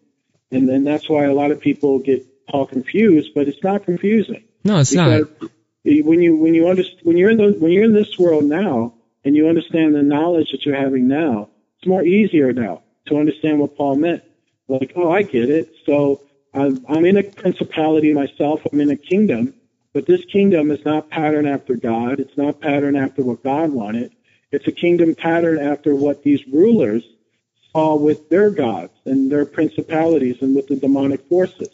D: And then that's why a lot of people get all confused, but it's not confusing.
B: No, it's because not.
D: When you when you understand when you're in the, when you're in this world now and you understand the knowledge that you're having now, it's more easier now to understand what Paul meant. Like, oh, I get it. So I'm, I'm in a principality myself. I'm in a kingdom, but this kingdom is not patterned after God. It's not patterned after what God wanted. It's a kingdom patterned after what these rulers saw with their gods and their principalities and with the demonic forces.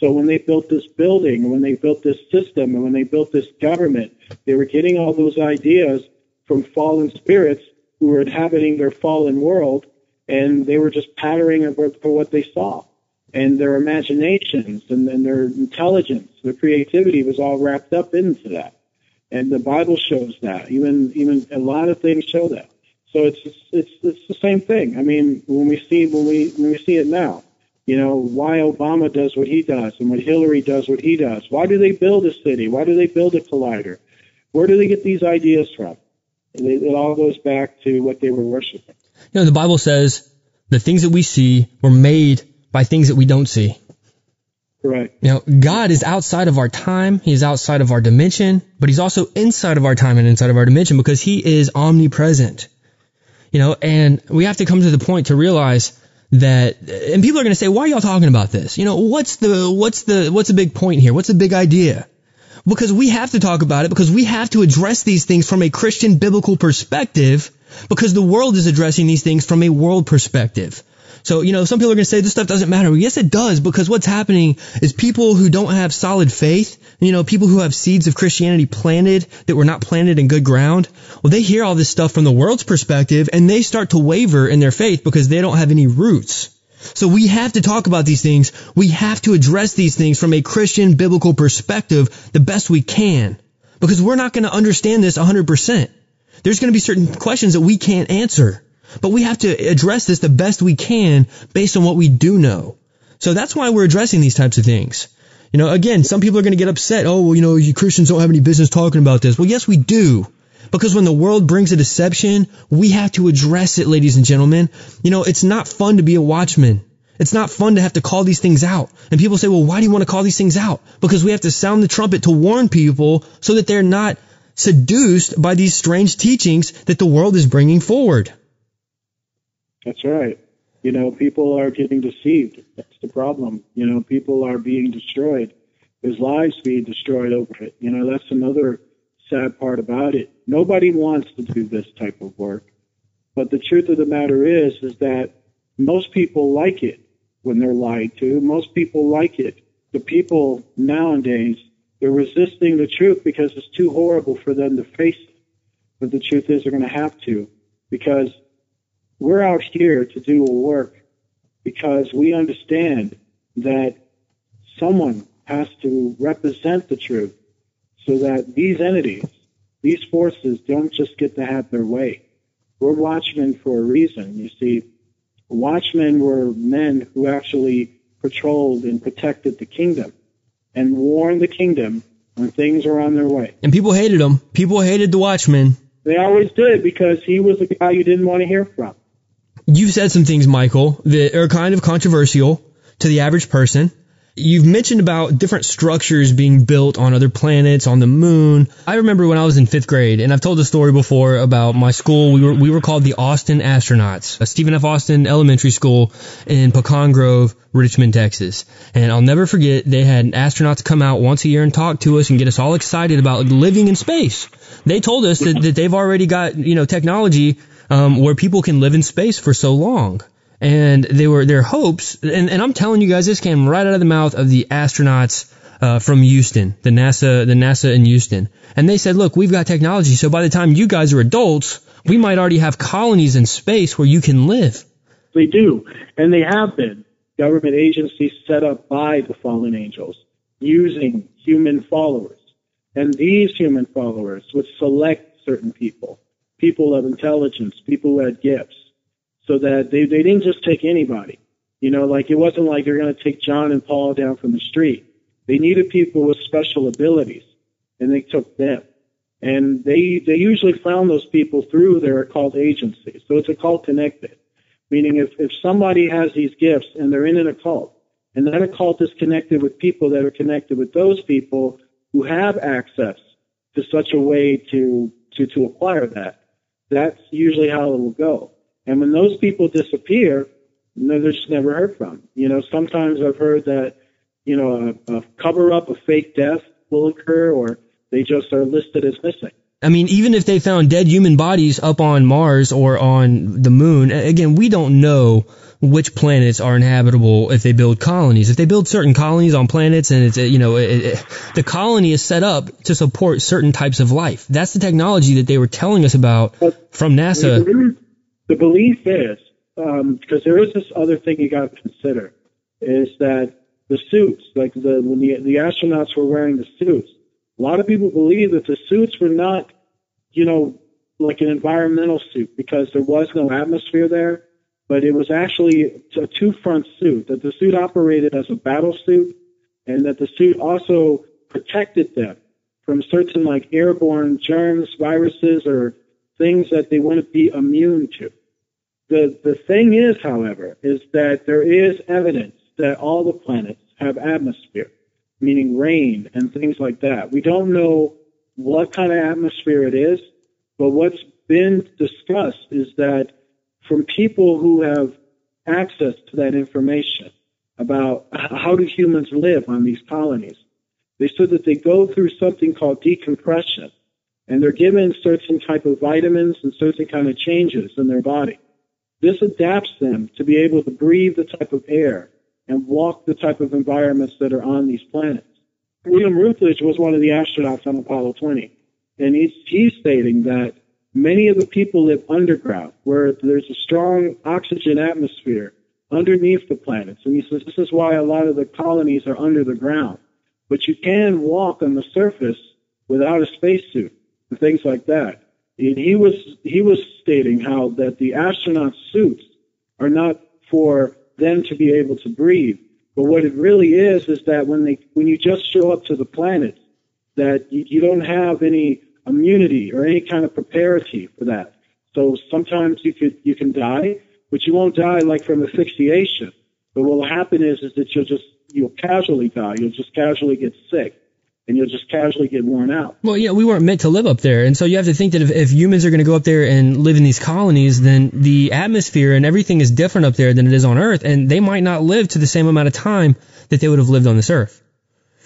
D: So when they built this building, when they built this system, and when they built this government, they were getting all those ideas from fallen spirits who were inhabiting their fallen world, and they were just patterning for what they saw. And their imaginations and, and their intelligence, their creativity was all wrapped up into that. And the Bible shows that. Even even a lot of things show that. So it's it's it's the same thing. I mean, when we see when we when we see it now, you know, why Obama does what he does and what Hillary does what he does. Why do they build a city? Why do they build a collider? Where do they get these ideas from? It, it all goes back to what they were worshiping.
B: You know, the Bible says the things that we see were made by things that we don't see.
D: Right.
B: You know, God is outside of our time. He's outside of our dimension, but he's also inside of our time and inside of our dimension because he is omnipresent. You know, and we have to come to the point to realize that and people are going to say why are y'all talking about this? You know what's the what's the what's the big point here? What's the big idea? Because we have to talk about it because we have to address these things from a Christian biblical perspective because the world is addressing these things from a world perspective so, you know, some people are going to say this stuff doesn't matter. Well, yes, it does because what's happening is people who don't have solid faith, you know, people who have seeds of Christianity planted that were not planted in good ground, well, they hear all this stuff from the world's perspective and they start to waver in their faith because they don't have any roots. So we have to talk about these things. We have to address these things from a Christian biblical perspective the best we can because we're not going to understand this 100%. There's going to be certain questions that we can't answer. But we have to address this the best we can based on what we do know. So that's why we're addressing these types of things. You know, again, some people are going to get upset. Oh, well, you know, you Christians don't have any business talking about this. Well, yes, we do. Because when the world brings a deception, we have to address it, ladies and gentlemen. You know, it's not fun to be a watchman. It's not fun to have to call these things out. And people say, well, why do you want to call these things out? Because we have to sound the trumpet to warn people so that they're not seduced by these strange teachings that the world is bringing forward.
D: That's right. You know, people are getting deceived. That's the problem. You know, people are being destroyed. There's lives being destroyed over it. You know, that's another sad part about it. Nobody wants to do this type of work. But the truth of the matter is, is that most people like it when they're lied to. Most people like it. The people nowadays, they're resisting the truth because it's too horrible for them to face it. But the truth is they're going to have to because we're out here to do a work because we understand that someone has to represent the truth so that these entities, these forces don't just get to have their way. We're watchmen for a reason. You see, watchmen were men who actually patrolled and protected the kingdom and warned the kingdom when things are on their way.
B: And people hated him. People hated the Watchman.
D: They always did because he was a guy you didn't want to hear from.
B: You've said some things, Michael, that are kind of controversial to the average person. You've mentioned about different structures being built on other planets, on the moon. I remember when I was in fifth grade, and I've told the story before about my school. We were we were called the Austin Astronauts, a Stephen F. Austin Elementary School in Pecan Grove, Richmond, Texas. And I'll never forget they had astronauts come out once a year and talk to us and get us all excited about living in space. They told us that, that they've already got you know technology um, where people can live in space for so long and they were their hopes. And, and I'm telling you guys, this came right out of the mouth of the astronauts uh, from Houston, the NASA, the NASA in Houston, and they said, "Look, we've got technology, so by the time you guys are adults, we might already have colonies in space where you can live."
D: They do, and they have been government agencies set up by the fallen angels using human followers, and these human followers would select certain people, people of intelligence, people who had gifts so that they, they didn't just take anybody. You know, like it wasn't like they're going to take John and Paul down from the street. They needed people with special abilities, and they took them. And they they usually found those people through their occult agencies. So it's occult connected, meaning if if somebody has these gifts and they're in an occult, and that occult is connected with people that are connected with those people who have access to such a way to to to acquire that, that's usually how it will go. And when those people disappear, they're just never heard from. You know, sometimes I've heard that, you know, a, a cover up, a fake death will occur, or they just are listed as missing.
B: I mean, even if they found dead human bodies up on Mars or on the moon, again, we don't know which planets are inhabitable if they build colonies. If they build certain colonies on planets and it's, you know, it, it, the colony is set up to support certain types of life. That's the technology that they were telling us about from NASA.
D: The belief is, um, because there is this other thing you got to consider, is that the suits, like the when the, the astronauts were wearing the suits, a lot of people believe that the suits were not, you know, like an environmental suit because there was no atmosphere there, but it was actually a two-front suit. That the suit operated as a battle suit, and that the suit also protected them from certain like airborne germs, viruses, or things that they wouldn't be immune to. The, the thing is, however, is that there is evidence that all the planets have atmosphere, meaning rain and things like that. We don't know what kind of atmosphere it is, but what's been discussed is that from people who have access to that information about how do humans live on these colonies, they said that they go through something called decompression, and they're given certain type of vitamins and certain kind of changes in their body. This adapts them to be able to breathe the type of air and walk the type of environments that are on these planets. William Rutledge was one of the astronauts on Apollo 20, and he's, he's stating that many of the people live underground, where there's a strong oxygen atmosphere underneath the planets. And he says this is why a lot of the colonies are under the ground. But you can walk on the surface without a spacesuit and things like that. And he was he was stating how that the astronaut suits are not for them to be able to breathe, but what it really is is that when they when you just show up to the planet, that you, you don't have any immunity or any kind of preparity for that. So sometimes you could you can die, but you won't die like from asphyxiation. But what will happen is is that you'll just you'll casually die. You'll just casually get sick. and you'll just casually get worn out.
B: Well, yeah, we weren't meant to live up there, and so you have to think that if, if humans are going to go up there and live in these colonies, then the atmosphere and everything is different up there than it is on Earth, and they might not live to the same amount of time that they would have lived on this Earth.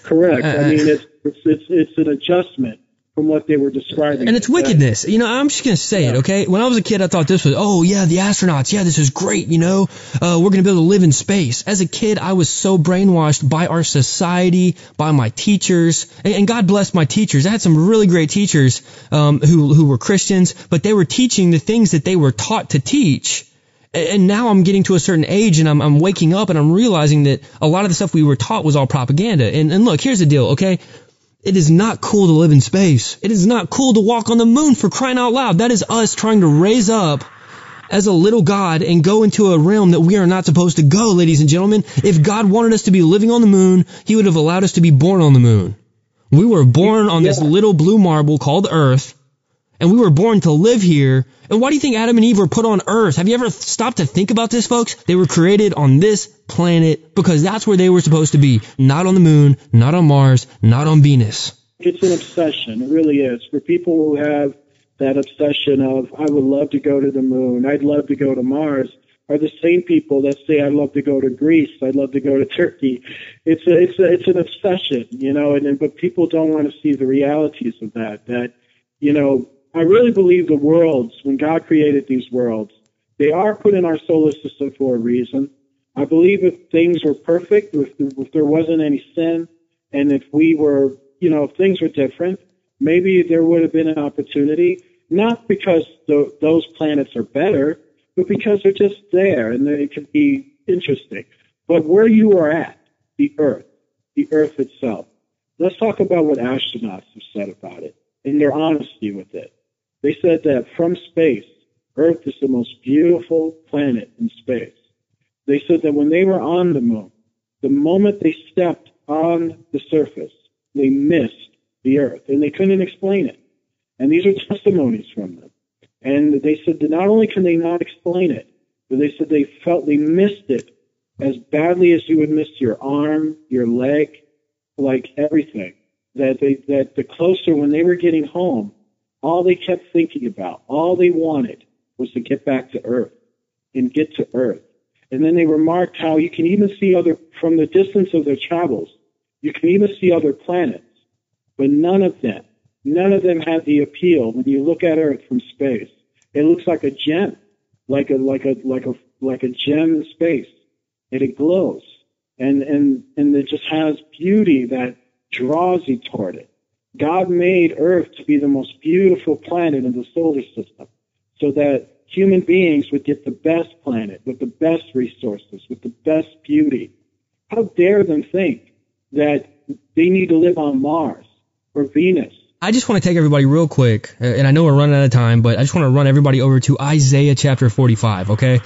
D: Correct.
B: Uh,
D: I mean, it's, it's it's it's an adjustment from what they were describing.
B: And it's wickedness. You know, I'm just going to say it, okay? When I was a kid, I thought this was, oh, yeah, the astronauts. Yeah, this is great, you know? Uh, we're going to be able to live in space. As a kid, I was so brainwashed by our society, by my teachers. And, and God bless my teachers. I had some really great teachers um, who, who were Christians, but they were teaching the things that they were taught to teach. And now I'm getting to a certain age and I'm, I'm waking up and I'm realizing that a lot of the stuff we were taught was all propaganda. And, and look, here's the deal, okay? It is not cool to live in space. It is not cool to walk on the moon for crying out loud. That is us trying to raise up as a little God and go into a realm that we are not supposed to go, ladies and gentlemen. If God wanted us to be living on the moon, He would have allowed us to be born on the moon. We were born on this little blue marble called Earth, and we were born to live here. And why do you think Adam and Eve were put on Earth? Have you ever stopped to think about this, folks? They were created on this planet because that's where they were supposed to be. Not on the moon, not on Mars, not on Venus.
D: It's an obsession. It really is. For people who have that obsession of, I would love to go to the moon, I'd love to go to Mars, are the same people that say, I'd love to go to Greece, I'd love to go to Turkey. It's a, it's a, it's an obsession, you know, and, and but people don't want to see the realities of that. That, you know, I really believe the worlds, when God created these worlds, they are put in our solar system for a reason. I believe if things were perfect, if, if there wasn't any sin, and if we were, you know, if things were different, maybe there would have been an opportunity, not because the, those planets are better, but because they're just there and it could be interesting. But where you are at, the Earth, the Earth itself, let's talk about what astronauts have said about it and their honesty with it. They said that from space, Earth is the most beautiful planet in space. They said that when they were on the moon, the moment they stepped on the surface, they missed the Earth and they couldn't explain it. And these are testimonies from them. And they said that not only can they not explain it, but they said they felt they missed it as badly as you would miss your arm, your leg, like everything. That they that the closer when they were getting home, all they kept thinking about, all they wanted was to get back to Earth and get to Earth. And then they remarked how you can even see other from the distance of their travels, you can even see other planets, but none of them, none of them had the appeal when you look at Earth from space. It looks like a gem, like a like a like a like a gem in space, and it glows, and and and it just has beauty that draws you toward it. God made Earth to be the most beautiful planet in the solar system, so that human beings would get the best planet with the best resources, with the best beauty. How dare them think that they need to live on Mars or Venus?
B: I just want to take everybody real quick, uh, and I know we're running out of time, but I just want to run everybody over to Isaiah chapter 45, okay?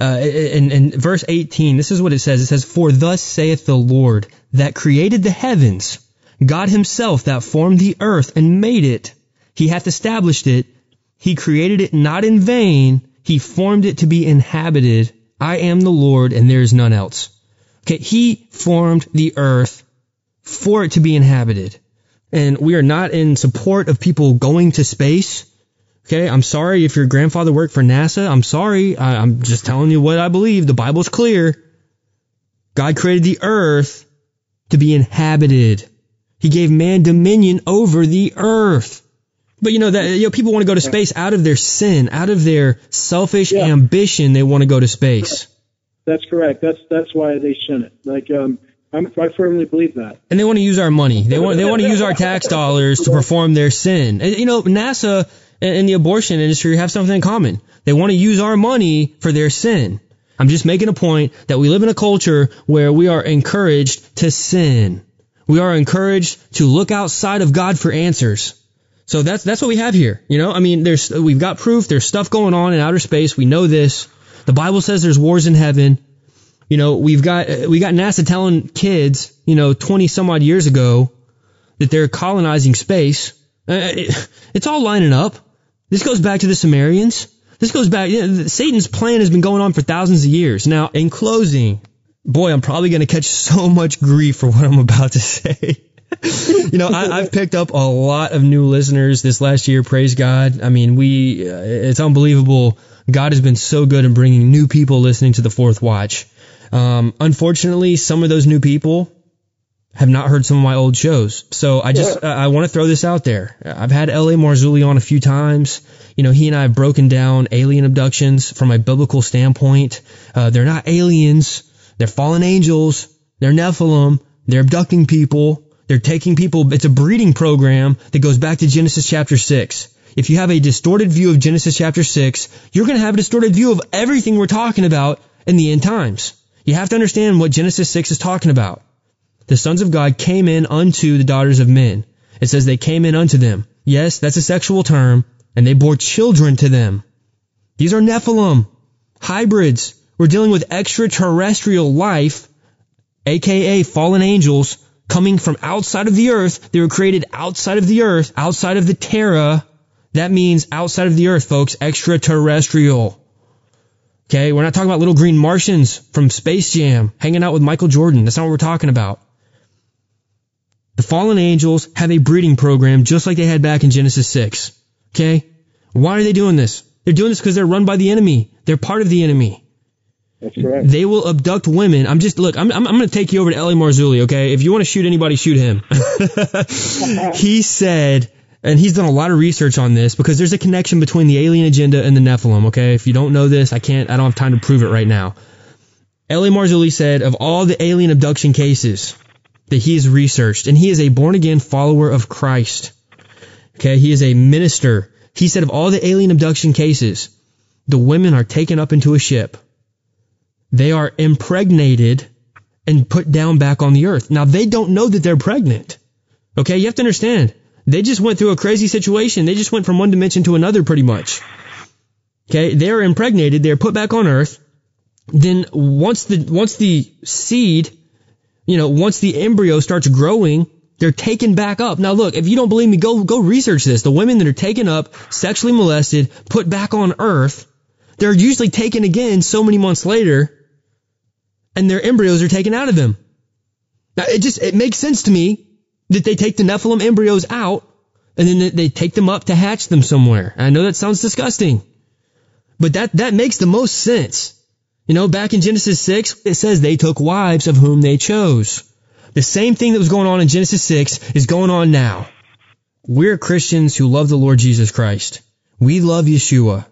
B: Uh, in, in verse 18, this is what it says. It says, For thus saith the Lord that created the heavens, God himself that formed the earth and made it. He hath established it. He created it not in vain. He formed it to be inhabited. I am the Lord and there is none else. Okay, he formed the earth for it to be inhabited. And we are not in support of people going to space. Okay, I'm sorry if your grandfather worked for NASA. I'm sorry. I, I'm just telling you what I believe. The Bible's clear. God created the earth to be inhabited. He gave man dominion over the earth. But you know that you know people want to go to space out of their sin, out of their selfish
D: Yeah.
B: ambition. They want to go to space,
D: That's correct. That's that's why they shouldn't. Like um, I'm, I firmly believe that.
B: and they want to use our money. They want they want to use our tax dollars to perform their sin. And, you know, NASA and, and the abortion industry have something in common. They want to use our money for their sin. I'm just making a point that we live in a culture where we are encouraged to sin. We are encouraged to look outside of God for answers. So that's that's what we have here. You know, I mean, there's we've got proof. There's stuff going on in outer space. We know this. The Bible says there's wars in heaven. You know, we've got we got NASA telling kids, you know, 20 some odd years ago that they're colonizing space. Uh, it's all lining up. This goes back to the Sumerians. This goes back. You know, Satan's plan has been going on for thousands of years. Now, in closing, boy, I'm probably going to catch so much grief for what I'm about to say. you know, I, I've picked up a lot of new listeners this last year. Praise God. I mean, we, uh, it's unbelievable. God has been so good in bringing new people listening to the fourth watch. Um, unfortunately, some of those new people have not heard some of my old shows. So I just, I want to throw this out there. I've had L.A. Marzulli on a few times. You know, he and I have broken down alien abductions from a biblical standpoint. Uh, they're not aliens. They're fallen angels. They're Nephilim. They're abducting people. They're taking people. It's a breeding program that goes back to Genesis chapter 6. If you have a distorted view of Genesis chapter 6, you're going to have a distorted view of everything we're talking about in the end times. You have to understand what Genesis 6 is talking about. The sons of God came in unto the daughters of men. It says they came in unto them. Yes, that's a sexual term, and they bore children to them. These are Nephilim, hybrids. We're dealing with extraterrestrial life, aka fallen angels, coming from outside of the earth. They were created outside of the earth, outside of the Terra. That means outside of the earth, folks, extraterrestrial. Okay, we're not talking about little green Martians from Space Jam hanging out with Michael Jordan. That's not what we're talking about. The fallen angels have a breeding program just like they had back in Genesis 6. Okay? Why are they doing this? They're doing this because they're run by the enemy. They're part of the enemy.
D: Correct.
B: They will abduct women. I'm just, look, I'm, I'm, I'm going to take you over to L.A. Marzulli, okay? If you want to shoot anybody, shoot him. he said, and he's done a lot of research on this because there's a connection between the alien agenda and the Nephilim, okay? If you don't know this, I can't, I don't have time to prove it right now. L.A. Marzulli said of all the alien abduction cases that he has researched, and he is a born again follower of Christ, okay? He is a minister. He said of all the alien abduction cases, the women are taken up into a ship. They are impregnated and put down back on the earth. Now they don't know that they're pregnant. Okay, you have to understand. They just went through a crazy situation. They just went from one dimension to another pretty much. Okay, they are impregnated, they're put back on earth. Then once the once the seed, you know, once the embryo starts growing, they're taken back up. Now look, if you don't believe me, go go research this. The women that are taken up, sexually molested, put back on earth, they're usually taken again so many months later, and their embryos are taken out of them. Now it just it makes sense to me that they take the Nephilim embryos out and then they take them up to hatch them somewhere. I know that sounds disgusting, but that, that makes the most sense. You know, back in Genesis 6, it says they took wives of whom they chose. The same thing that was going on in Genesis 6 is going on now. We're Christians who love the Lord Jesus Christ. We love Yeshua.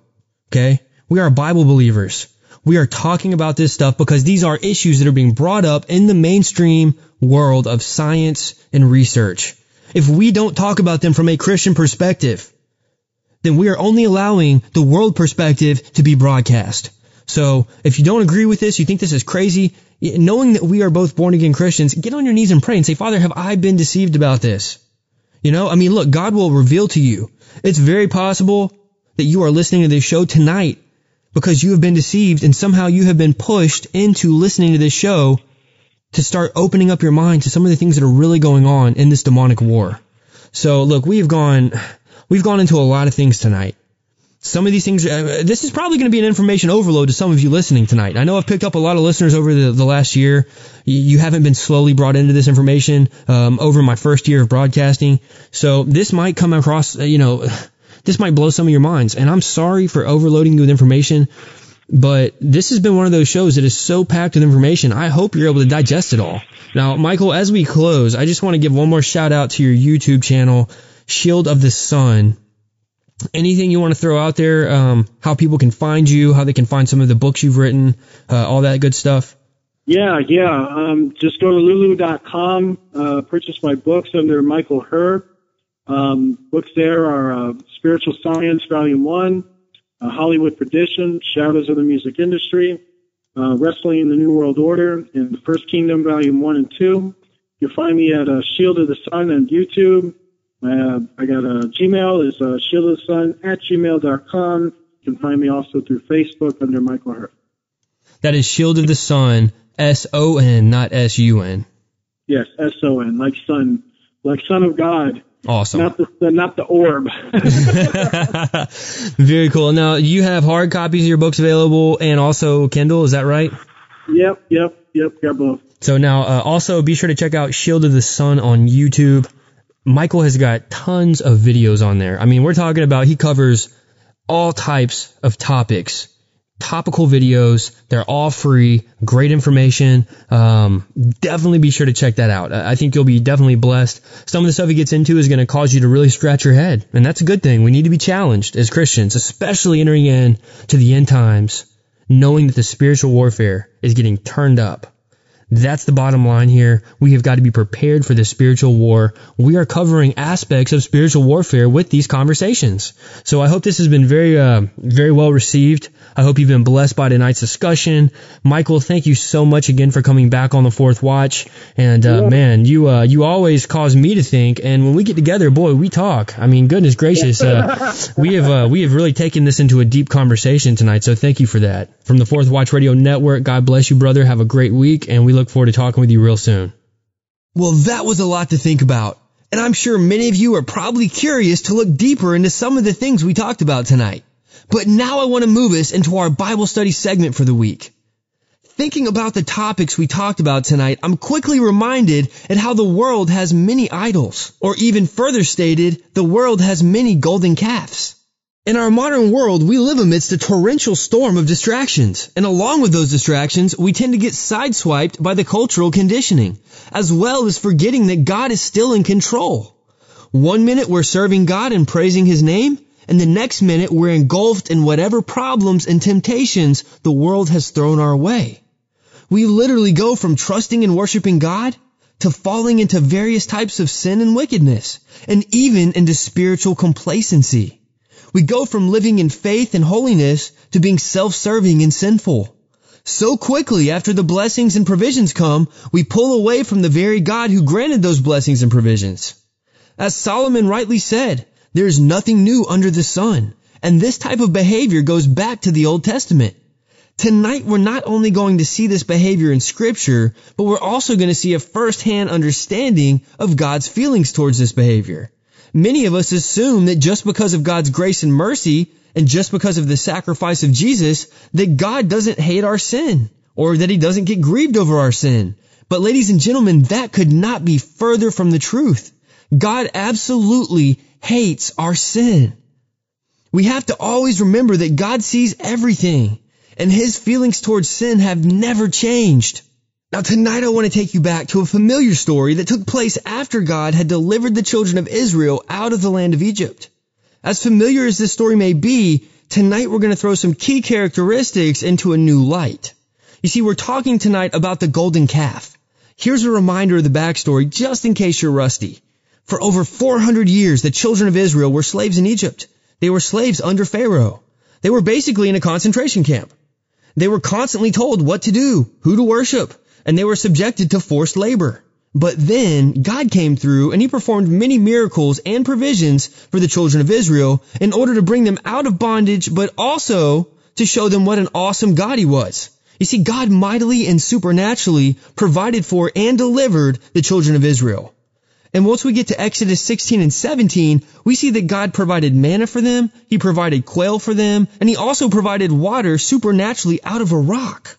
B: Okay? We are Bible believers. We are talking about this stuff because these are issues that are being brought up in the mainstream world of science and research. If we don't talk about them from a Christian perspective, then we are only allowing the world perspective to be broadcast. So if you don't agree with this, you think this is crazy, knowing that we are both born again Christians, get on your knees and pray and say, Father, have I been deceived about this? You know, I mean, look, God will reveal to you. It's very possible that you are listening to this show tonight because you have been deceived and somehow you have been pushed into listening to this show to start opening up your mind to some of the things that are really going on in this demonic war. So look, we've gone, we've gone into a lot of things tonight. Some of these things, uh, this is probably going to be an information overload to some of you listening tonight. I know I've picked up a lot of listeners over the, the last year. You, you haven't been slowly brought into this information um, over my first year of broadcasting, so this might come across, uh, you know, this might blow some of your minds. And I'm sorry for overloading you with information, but this has been one of those shows that is so packed with information. I hope you're able to digest it all. Now, Michael, as we close, I just want to give one more shout out to your YouTube channel, Shield of the Son. Anything you want to throw out there, um, how people can find you, how they can find some of the books you've written, uh, all that good stuff?
D: Yeah, yeah. Um, just go to lulu.com, uh, purchase my books under Michael Hur. Um, books there are uh, Spiritual Science, Volume 1, uh, Hollywood Perdition, Shadows of the Music Industry, uh, Wrestling in the New World Order, and The First Kingdom, Volume 1 and 2. You'll find me at uh, Shield of the Son on YouTube. Uh, I got a Gmail, is uh, Shield of the Son at gmail.com. You can find me also through Facebook under Michael Hur.
B: That is Shield of the Son, S O N, not S U N.
D: Yes, S O N, like Son, like Son of God.
B: Awesome.
D: Not the, not the orb.
B: Very cool. Now you have hard copies of your books available and also Kindle. Is that right?
D: yep, yep, yep. Got both.
E: So now, uh, also be sure to check out Shield of the Son on YouTube. Michael has got tons of videos on there. I mean, we're talking about he covers all types of topics topical videos. They're all free, great information. Um, definitely be sure to check that out. I think you'll be definitely blessed. Some of the stuff he gets into is going to cause you to really scratch your head, and that's a good thing. We need to be challenged as Christians, especially entering in to the end times, knowing that the spiritual warfare is getting turned up. That's the bottom line here. We have got to be prepared for the spiritual war. We are covering aspects of spiritual warfare with these conversations. So I hope this has been very, uh, very well received. I hope you've been blessed by tonight's discussion. Michael, thank you so much again for coming back on the fourth watch. And, uh, yeah. man, you, uh, you always cause me to think. And when we get together, boy, we talk. I mean, goodness gracious, uh, we have, uh, we have really taken this into a deep conversation tonight. So thank you for that. From the fourth watch radio network, God bless you, brother. Have a great week. And we look forward to talking with you real soon.
B: Well, that was a lot to think about. And I'm sure many of you are probably curious to look deeper into some of the things we talked about tonight. But now I want to move us into our Bible study segment for the week. Thinking about the topics we talked about tonight, I'm quickly reminded at how the world has many idols, or even further stated, the world has many golden calves. In our modern world, we live amidst a torrential storm of distractions, and along with those distractions, we tend to get sideswiped by the cultural conditioning, as well as forgetting that God is still in control. One minute we're serving God and praising His name, and the next minute we're engulfed in whatever problems and temptations the world has thrown our way. We literally go from trusting and worshiping God to falling into various types of sin and wickedness, and even into spiritual complacency. We go from living in faith and holiness to being self-serving and sinful. So quickly after the blessings and provisions come, we pull away from the very God who granted those blessings and provisions. As Solomon rightly said, there is nothing new under the sun. And this type of behavior goes back to the Old Testament. Tonight, we're not only going to see this behavior in scripture, but we're also going to see a first-hand understanding of God's feelings towards this behavior. Many of us assume that just because of God's grace and mercy, and just because of the sacrifice of Jesus, that God doesn't hate our sin, or that he doesn't get grieved over our sin. But ladies and gentlemen, that could not be further from the truth. God absolutely hates our sin. We have to always remember that God sees everything, and his feelings towards sin have never changed. Now tonight I want to take you back to a familiar story that took place after God had delivered the children of Israel out of the land of Egypt. As familiar as this story may be, tonight we're going to throw some key characteristics into a new light. You see, we're talking tonight about the golden calf. Here's a reminder of the backstory just in case you're rusty. For over 400 years, the children of Israel were slaves in Egypt. They were slaves under Pharaoh. They were basically in a concentration camp. They were constantly told what to do, who to worship, and they were subjected to forced labor. But then God came through and he performed many miracles and provisions for the children of Israel in order to bring them out of bondage, but also to show them what an awesome God he was. You see, God mightily and supernaturally provided for and delivered the children of Israel. And once we get to Exodus 16 and 17, we see that God provided manna for them, He provided quail for them, and He also provided water supernaturally out of a rock.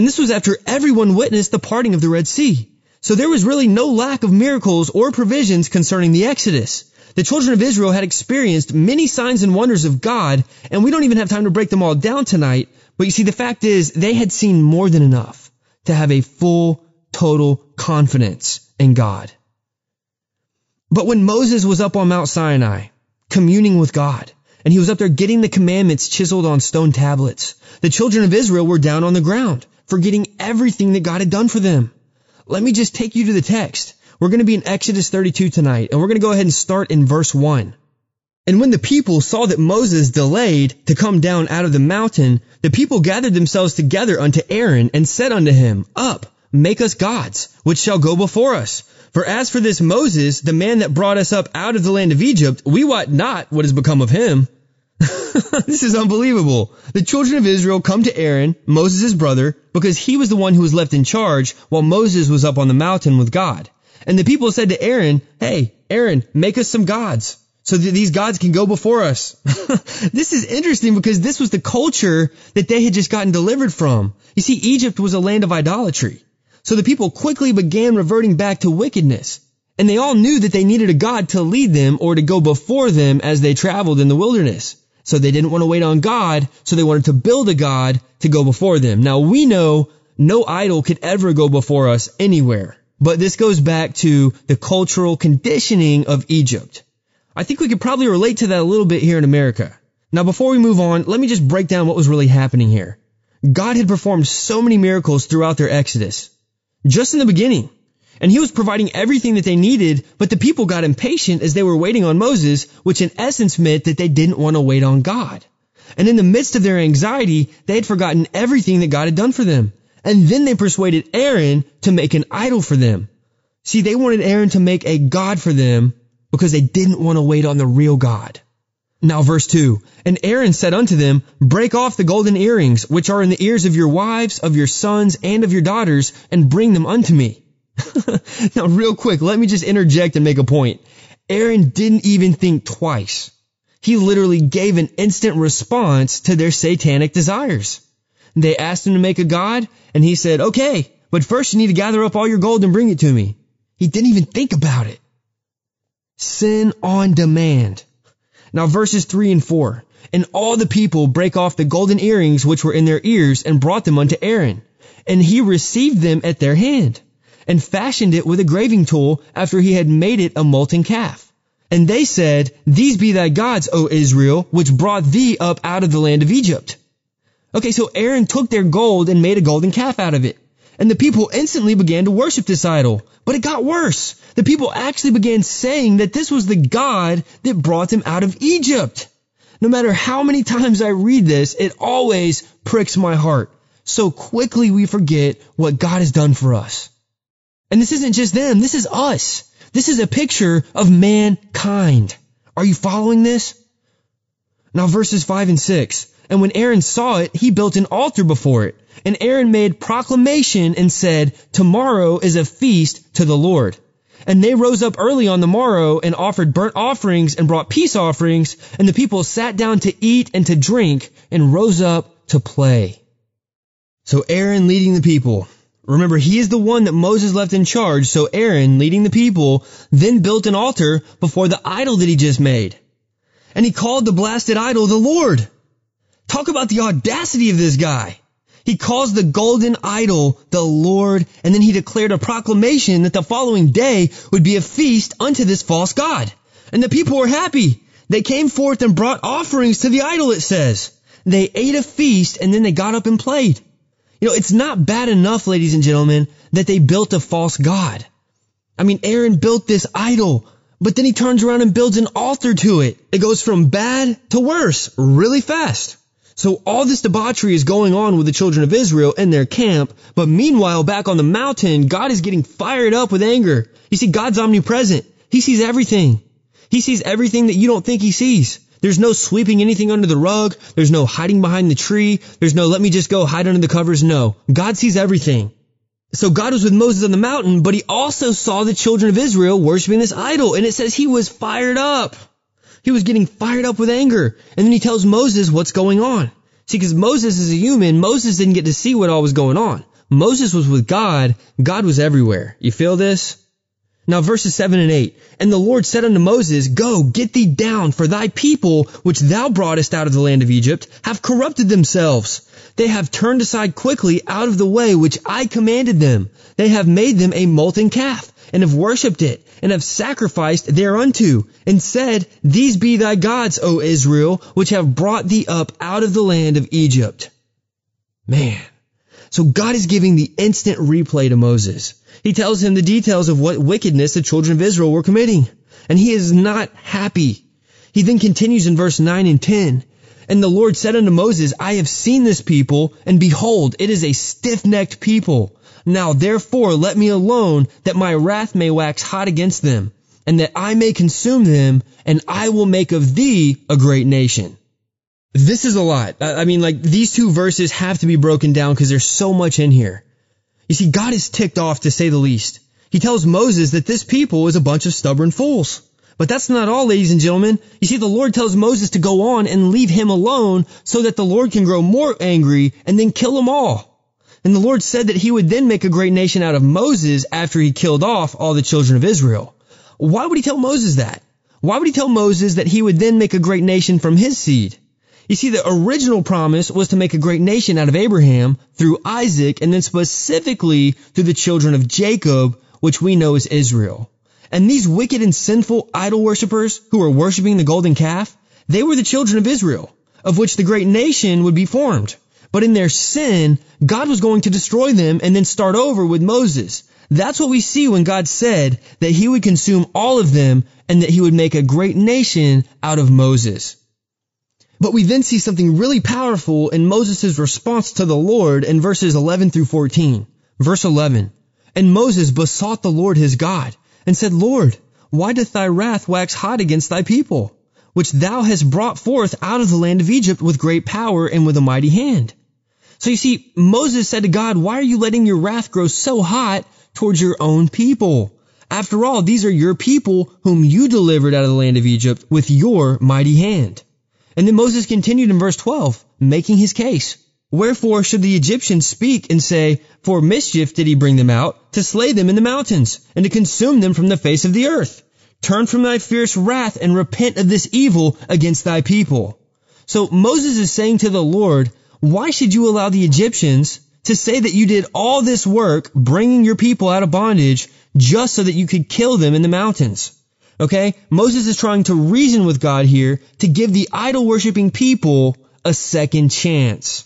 B: And this was after everyone witnessed the parting of the Red Sea. So there was really no lack of miracles or provisions concerning the Exodus. The children of Israel had experienced many signs and wonders of God, and we don't even have time to break them all down tonight. But you see, the fact is, they had seen more than enough to have a full, total confidence in God. But when Moses was up on Mount Sinai, communing with God, and he was up there getting the commandments chiseled on stone tablets, the children of Israel were down on the ground forgetting everything that God had done for them. Let me just take you to the text. We're going to be in Exodus 32 tonight, and we're going to go ahead and start in verse 1. And when the people saw that Moses delayed to come down out of the mountain, the people gathered themselves together unto Aaron and said unto him, Up, make us gods, which shall go before us. For as for this Moses, the man that brought us up out of the land of Egypt, we wot not what has become of him. this is unbelievable. The children of Israel come to Aaron, Moses' brother, because he was the one who was left in charge while Moses was up on the mountain with God. And the people said to Aaron, Hey, Aaron, make us some gods so that these gods can go before us. this is interesting because this was the culture that they had just gotten delivered from. You see, Egypt was a land of idolatry. So the people quickly began reverting back to wickedness. And they all knew that they needed a God to lead them or to go before them as they traveled in the wilderness. So they didn't want to wait on God, so they wanted to build a God to go before them. Now we know no idol could ever go before us anywhere. But this goes back to the cultural conditioning of Egypt. I think we could probably relate to that a little bit here in America. Now before we move on, let me just break down what was really happening here. God had performed so many miracles throughout their exodus. Just in the beginning. And he was providing everything that they needed, but the people got impatient as they were waiting on Moses, which in essence meant that they didn't want to wait on God. And in the midst of their anxiety, they had forgotten everything that God had done for them. And then they persuaded Aaron to make an idol for them. See, they wanted Aaron to make a God for them because they didn't want to wait on the real God. Now verse 2. And Aaron said unto them, Break off the golden earrings, which are in the ears of your wives, of your sons, and of your daughters, and bring them unto me. now, real quick, let me just interject and make a point. Aaron didn't even think twice. He literally gave an instant response to their satanic desires. They asked him to make a god, and he said, okay, but first you need to gather up all your gold and bring it to me. He didn't even think about it. Sin on demand. Now verses 3 and 4. And all the people break off the golden earrings which were in their ears and brought them unto Aaron. And he received them at their hand and fashioned it with a graving tool after he had made it a molten calf. And they said, These be thy gods, O Israel, which brought thee up out of the land of Egypt. Okay, so Aaron took their gold and made a golden calf out of it. And the people instantly began to worship this idol. But it got worse. The people actually began saying that this was the God that brought them out of Egypt. No matter how many times I read this, it always pricks my heart. So quickly we forget what God has done for us. And this isn't just them, this is us. This is a picture of mankind. Are you following this? Now verses 5 and 6. And when Aaron saw it, he built an altar before it. And Aaron made proclamation and said, Tomorrow is a feast to the Lord. And they rose up early on the morrow and offered burnt offerings and brought peace offerings. And the people sat down to eat and to drink and rose up to play. So Aaron leading the people Remember, he is the one that Moses left in charge, so Aaron, leading the people, then built an altar before the idol that he just made. And he called the blasted idol the Lord. Talk about the audacity of this guy. He calls the golden idol the Lord, and then he declared a proclamation that the following day would be a feast unto this false god. And the people were happy. They came forth and brought offerings to the idol, it says. They ate a feast, and then they got up and played. You know, it's not bad enough, ladies and gentlemen, that they built a false god. I mean, Aaron built this idol, but then he turns around and builds an altar to it. It goes from bad to worse really fast. So all this debauchery is going on with the children of Israel in their camp, but meanwhile, back on the mountain, God is getting fired up with anger. You see, God's omnipresent. He sees everything. He sees everything that you don't think he sees. There's no sweeping anything under the rug. There's no hiding behind the tree. There's no let me just go hide under the covers. No. God sees everything. So God was with Moses on the mountain, but he also saw the children of Israel worshiping this idol. And it says he was fired up. He was getting fired up with anger. And then he tells Moses what's going on. See, because Moses is a human, Moses didn't get to see what all was going on. Moses was with God. God was everywhere. You feel this? Now verses 7 and 8. And the Lord said unto Moses, Go, get thee down, for thy people, which thou broughtest out of the land of Egypt, have corrupted themselves. They have turned aside quickly out of the way which I commanded them. They have made them a molten calf, and have worshipped it, and have sacrificed thereunto, and said, These be thy gods, O Israel, which have brought thee up out of the land of Egypt. Man. So God is giving the instant replay to Moses. He tells him the details of what wickedness the children of Israel were committing. And he is not happy. He then continues in verse 9 and 10. And the Lord said unto Moses, I have seen this people, and behold, it is a stiff-necked people. Now therefore let me alone, that my wrath may wax hot against them, and that I may consume them, and I will make of thee a great nation. This is a lot. I mean, like, these two verses have to be broken down because there's so much in here. You see, God is ticked off to say the least. He tells Moses that this people is a bunch of stubborn fools. But that's not all, ladies and gentlemen. You see, the Lord tells Moses to go on and leave him alone so that the Lord can grow more angry and then kill them all. And the Lord said that he would then make a great nation out of Moses after he killed off all the children of Israel. Why would he tell Moses that? Why would he tell Moses that he would then make a great nation from his seed? You see, the original promise was to make a great nation out of Abraham through Isaac and then specifically through the children of Jacob, which we know as Israel. And these wicked and sinful idol worshippers who were worshiping the golden calf, they were the children of Israel, of which the great nation would be formed. But in their sin, God was going to destroy them and then start over with Moses. That's what we see when God said that he would consume all of them and that he would make a great nation out of Moses. But we then see something really powerful in Moses' response to the Lord in verses 11 through 14. Verse 11. And Moses besought the Lord his God and said, Lord, why doth thy wrath wax hot against thy people, which thou hast brought forth out of the land of Egypt with great power and with a mighty hand? So you see, Moses said to God, why are you letting your wrath grow so hot towards your own people? After all, these are your people whom you delivered out of the land of Egypt with your mighty hand. And then Moses continued in verse 12, making his case. Wherefore should the Egyptians speak and say, For mischief did he bring them out, to slay them in the mountains, and to consume them from the face of the earth? Turn from thy fierce wrath and repent of this evil against thy people. So Moses is saying to the Lord, why should you allow the Egyptians to say that you did all this work bringing your people out of bondage just so that you could kill them in the mountains? Okay? Moses is trying to reason with God here to give the idol worshiping people a second chance.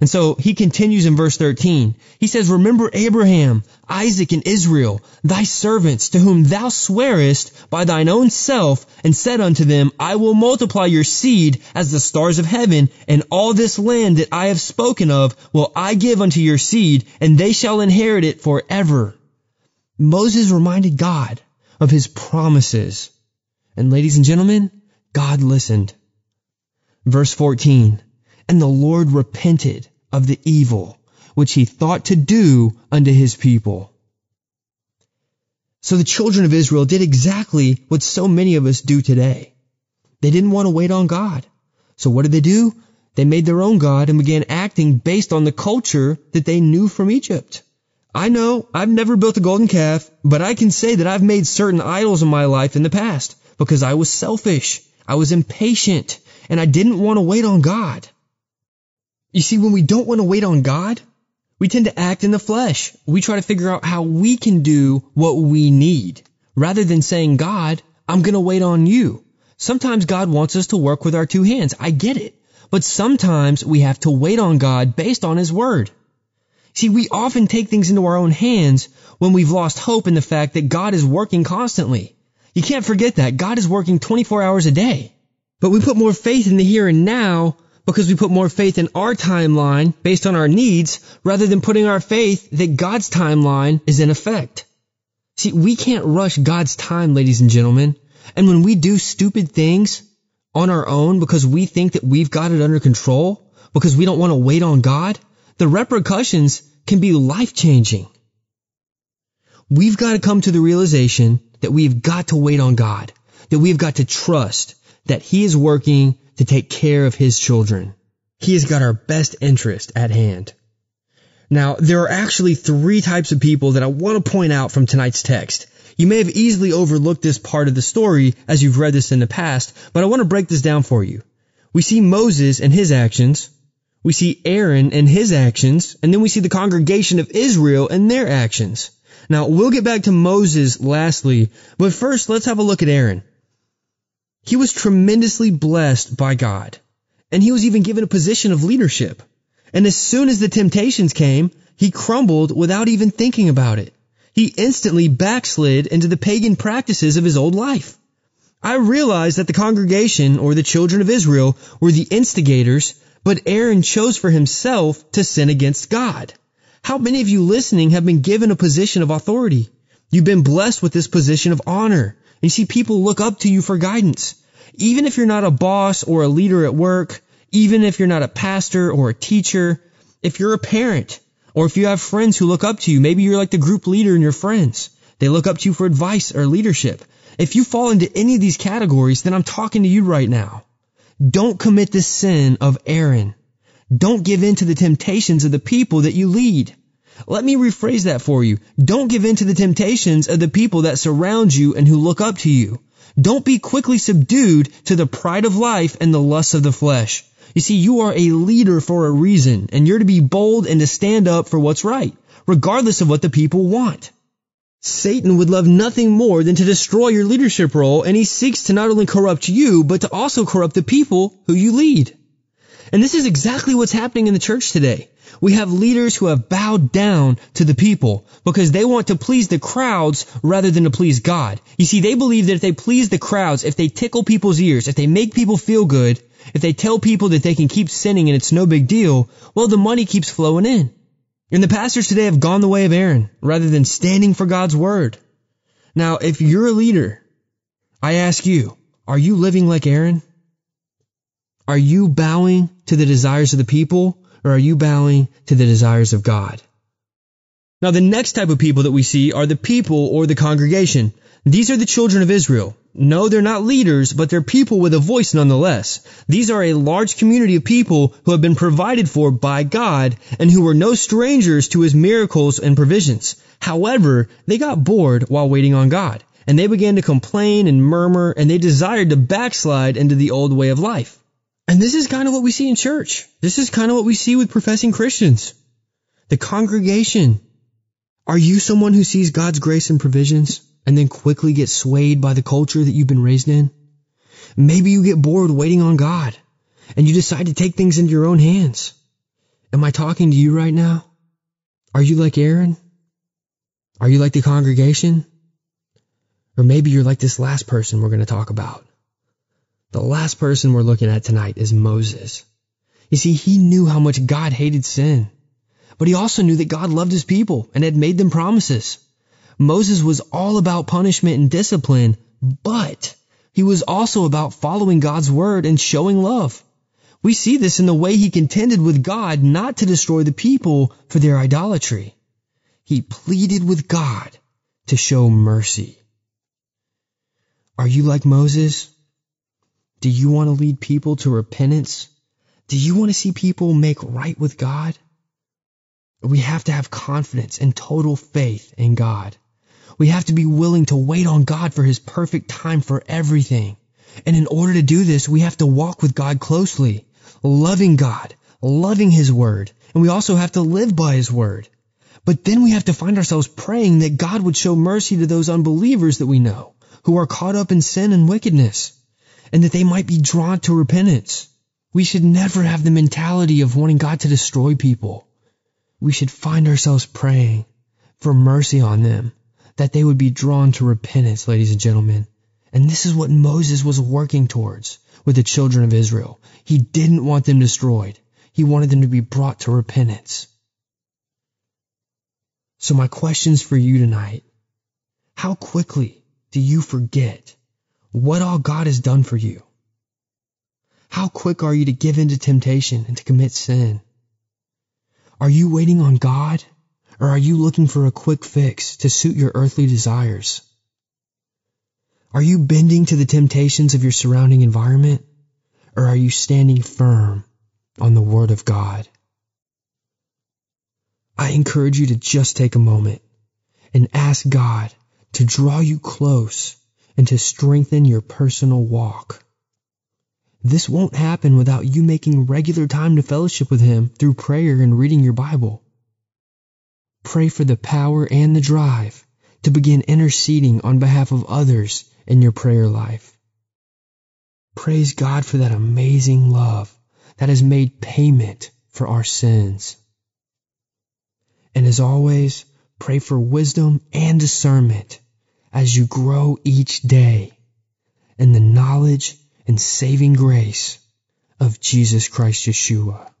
B: And so he continues in verse 13. He says, Remember Abraham, Isaac, and Israel, thy servants, to whom thou swearest by thine own self, and said unto them, I will multiply your seed as the stars of heaven, and all this land that I have spoken of will I give unto your seed, and they shall inherit it forever. Moses reminded God of his promises. And ladies and gentlemen, God listened. Verse 14, and the Lord repented of the evil which he thought to do unto his people. So the children of Israel did exactly what so many of us do today. They didn't want to wait on God. So what did they do? They made their own God and began acting based on the culture that they knew from Egypt. I know I've never built a golden calf, but I can say that I've made certain idols in my life in the past because I was selfish. I was impatient and I didn't want to wait on God. You see, when we don't want to wait on God, we tend to act in the flesh. We try to figure out how we can do what we need rather than saying, God, I'm going to wait on you. Sometimes God wants us to work with our two hands. I get it. But sometimes we have to wait on God based on His Word. See, we often take things into our own hands when we've lost hope in the fact that God is working constantly. You can't forget that. God is working 24 hours a day. But we put more faith in the here and now because we put more faith in our timeline based on our needs rather than putting our faith that God's timeline is in effect. See, we can't rush God's time, ladies and gentlemen. And when we do stupid things on our own because we think that we've got it under control, because we don't want to wait on God, the repercussions can be life changing. We've got to come to the realization that we've got to wait on God, that we've got to trust that He is working to take care of His children. He has got our best interest at hand. Now, there are actually three types of people that I want to point out from tonight's text. You may have easily overlooked this part of the story as you've read this in the past, but I want to break this down for you. We see Moses and his actions, we see Aaron and his actions, and then we see the congregation of Israel and their actions. Now, we'll get back to Moses lastly, but first let's have a look at Aaron. He was tremendously blessed by God, and he was even given a position of leadership. And as soon as the temptations came, he crumbled without even thinking about it. He instantly backslid into the pagan practices of his old life. I realize that the congregation or the children of Israel were the instigators but Aaron chose for himself to sin against God. How many of you listening have been given a position of authority? You've been blessed with this position of honor. You see, people look up to you for guidance. Even if you're not a boss or a leader at work, even if you're not a pastor or a teacher, if you're a parent, or if you have friends who look up to you, maybe you're like the group leader in your friends. They look up to you for advice or leadership. If you fall into any of these categories, then I'm talking to you right now. Don't commit the sin of Aaron. Don't give in to the temptations of the people that you lead. Let me rephrase that for you. Don't give in to the temptations of the people that surround you and who look up to you. Don't be quickly subdued to the pride of life and the lusts of the flesh. You see, you are a leader for a reason, and you're to be bold and to stand up for what's right, regardless of what the people want. Satan would love nothing more than to destroy your leadership role, and he seeks to not only corrupt you, but to also corrupt the people who you lead. And this is exactly what's happening in the church today. We have leaders who have bowed down to the people because they want to please the crowds rather than to please God. You see, they believe that if they please the crowds, if they tickle people's ears, if they make people feel good, if they tell people that they can keep sinning and it's no big deal, well, the money keeps flowing in. And the pastors today have gone the way of Aaron rather than standing for God's word. Now, if you're a leader, I ask you, are you living like Aaron? Are you bowing to the desires of the people or are you bowing to the desires of God? Now the next type of people that we see are the people or the congregation. These are the children of Israel. No, they're not leaders, but they're people with a voice nonetheless. These are a large community of people who have been provided for by God and who were no strangers to his miracles and provisions. However, they got bored while waiting on God and they began to complain and murmur and they desired to backslide into the old way of life. And this is kind of what we see in church. This is kind of what we see with professing Christians. The congregation. Are you someone who sees God's grace and provisions and then quickly get swayed by the culture that you've been raised in? Maybe you get bored waiting on God and you decide to take things into your own hands. Am I talking to you right now? Are you like Aaron? Are you like the congregation? Or maybe you're like this last person we're going to talk about. The last person we're looking at tonight is Moses. You see, he knew how much God hated sin, but he also knew that God loved his people and had made them promises. Moses was all about punishment and discipline, but he was also about following God's word and showing love. We see this in the way he contended with God not to destroy the people for their idolatry. He pleaded with God to show mercy. Are you like Moses? Do you want to lead people to repentance? Do you want to see people make right with God? We have to have confidence and total faith in God. We have to be willing to wait on God for His perfect time for everything. And in order to do this, we have to walk with God closely, loving God, loving His Word, and we also have to live by His Word. But then we have to find ourselves praying that God would show mercy to those unbelievers that we know, who are caught up in sin and wickedness and that they might be drawn to repentance. We should never have the mentality of wanting God to destroy people. We should find ourselves praying for mercy on them, that they would be drawn to repentance, ladies and gentlemen. And this is what Moses was working towards with the children of Israel. He didn't want them destroyed. He wanted them to be brought to repentance. So my questions for you tonight, how quickly do you forget what all God has done for you. How quick are you to give in to temptation and to commit sin? Are you waiting on God or are you looking for a quick fix to suit your earthly desires? Are you bending to the temptations of your surrounding environment or are you standing firm on the Word of God? I encourage you to just take a moment and ask God to draw you close and to strengthen your personal walk. This won't happen without you making regular time to fellowship with Him through prayer and reading your Bible. Pray for the power and the drive to begin interceding on behalf of others in your prayer life. Praise God for that amazing love that has made payment for our sins. And as always, pray for wisdom and discernment as you grow each day in the knowledge and saving grace of Jesus Christ Yeshua.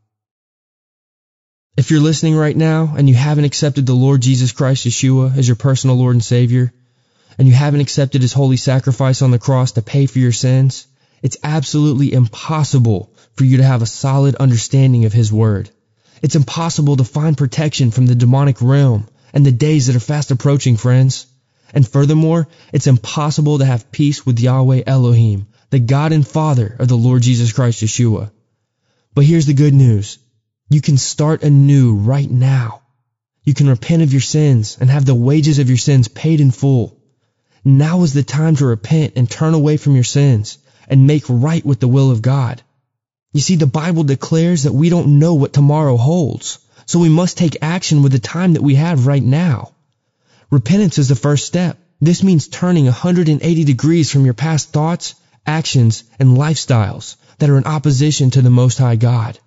B: If you're listening right now and you haven't accepted the Lord Jesus Christ Yeshua as your personal Lord and Savior, and you haven't accepted his holy sacrifice on the cross to pay for your sins, it's absolutely impossible for you to have a solid understanding of his word. It's impossible to find protection from the demonic realm and the days that are fast approaching, friends. And furthermore, it's impossible to have peace with Yahweh Elohim, the God and Father of the Lord Jesus Christ Yeshua. But here's the good news. You can start anew right now. You can repent of your sins and have the wages of your sins paid in full. Now is the time to repent and turn away from your sins and make right with the will of God. You see, the Bible declares that we don't know what tomorrow holds, so we must take action with the time that we have right now. Repentance is the first step. This means turning 180 degrees from your past thoughts, actions, and lifestyles that are in opposition to the Most High God.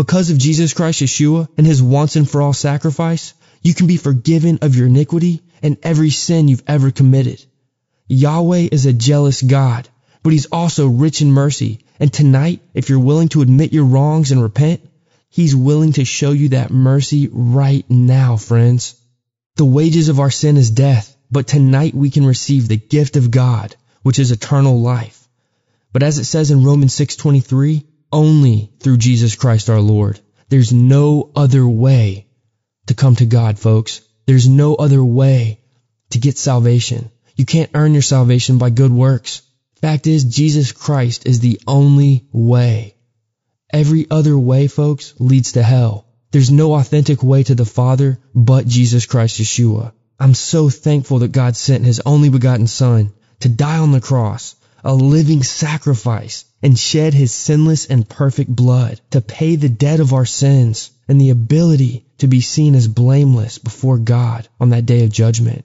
B: Because of Jesus Christ Yeshua and His once and for all sacrifice, you can be forgiven of your iniquity and every sin you've ever committed. Yahweh is a jealous God, but He's also rich in mercy. And tonight, if you're willing to admit your wrongs and repent, He's willing to show you that mercy right now, friends. The wages of our sin is death, but tonight we can receive the gift of God, which is eternal life. But as it says in Romans 6:23, only through Jesus Christ our Lord. There's no other way to come to God, folks. There's no other way to get salvation. You can't earn your salvation by good works. Fact is, Jesus Christ is the only way. Every other way, folks, leads to hell. There's no authentic way to the Father but Jesus Christ Yeshua. I'm so thankful that God sent His only begotten Son to die on the cross, a living sacrifice, and shed His sinless and perfect blood to pay the debt of our sins and the ability to be seen as blameless before God on that day of judgment.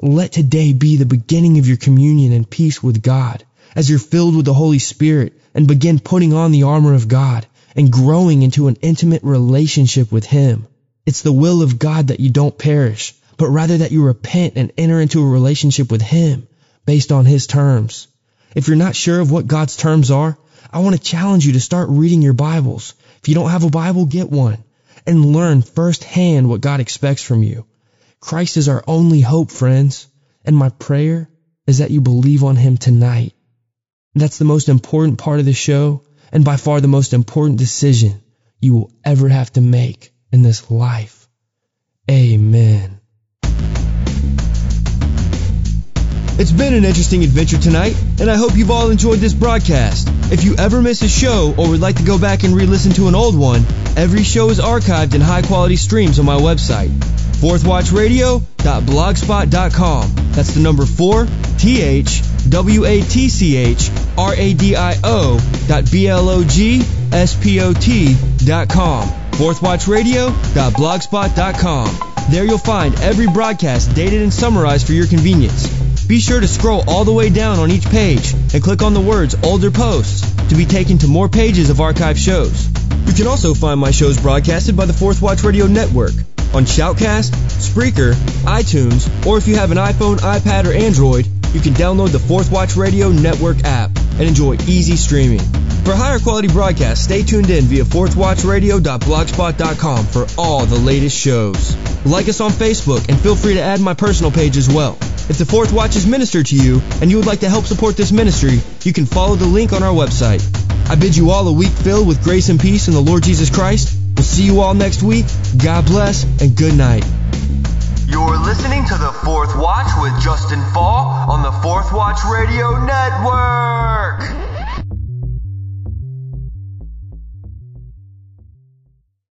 B: Let today be the beginning of your communion and peace with God as you're filled with the Holy Spirit and begin putting on the armor of God and growing into an intimate relationship with Him. It's the will of God that you don't perish, but rather that you repent and enter into a relationship with Him based on His terms. If you're not sure of what God's terms are, I want to challenge you to start reading your Bibles. If you don't have a Bible, get one and learn firsthand what God expects from you. Christ is our only hope, friends, and my prayer is that you believe on Him tonight. That's the most important part of the show and by far the most important decision you will ever have to make in this life. Amen. It's been an interesting adventure tonight, and I hope you've all enjoyed this broadcast. If you ever miss a show or would like to go back and re-listen to an old one, every show is archived in high-quality streams on my website, fourthwatchradio.blogspot.com. That's the number 4, T-H, W-A-T-C-H, R-A-D-I-O dot B-L-O-G-S-P-O-T dot com. fourthwatchradio.blogspot.com. There you'll find every broadcast dated and summarized for your convenience. Be sure to scroll all the way down on each page and click on the words older posts to be taken to more pages of archived shows. You can also find my shows broadcasted by the Fourth Watch Radio Network on Shoutcast, Spreaker, iTunes, or if you have an iPhone, iPad, or Android, you can download the Fourth Watch Radio Network app and enjoy easy streaming. For higher quality broadcasts, stay tuned in via fourthwatchradio.blogspot.com for all the latest shows. Like us on Facebook and feel free to add my personal page as well. If the Fourth Watch is ministered to you and you would like to help support this ministry, you can follow the link on our website. I bid you all a week filled with grace and peace in the Lord Jesus Christ. We'll see you all next week. God bless and good night.
C: You're listening to The Fourth Watch with Justen Faull on the Fourth Watch Radio Network.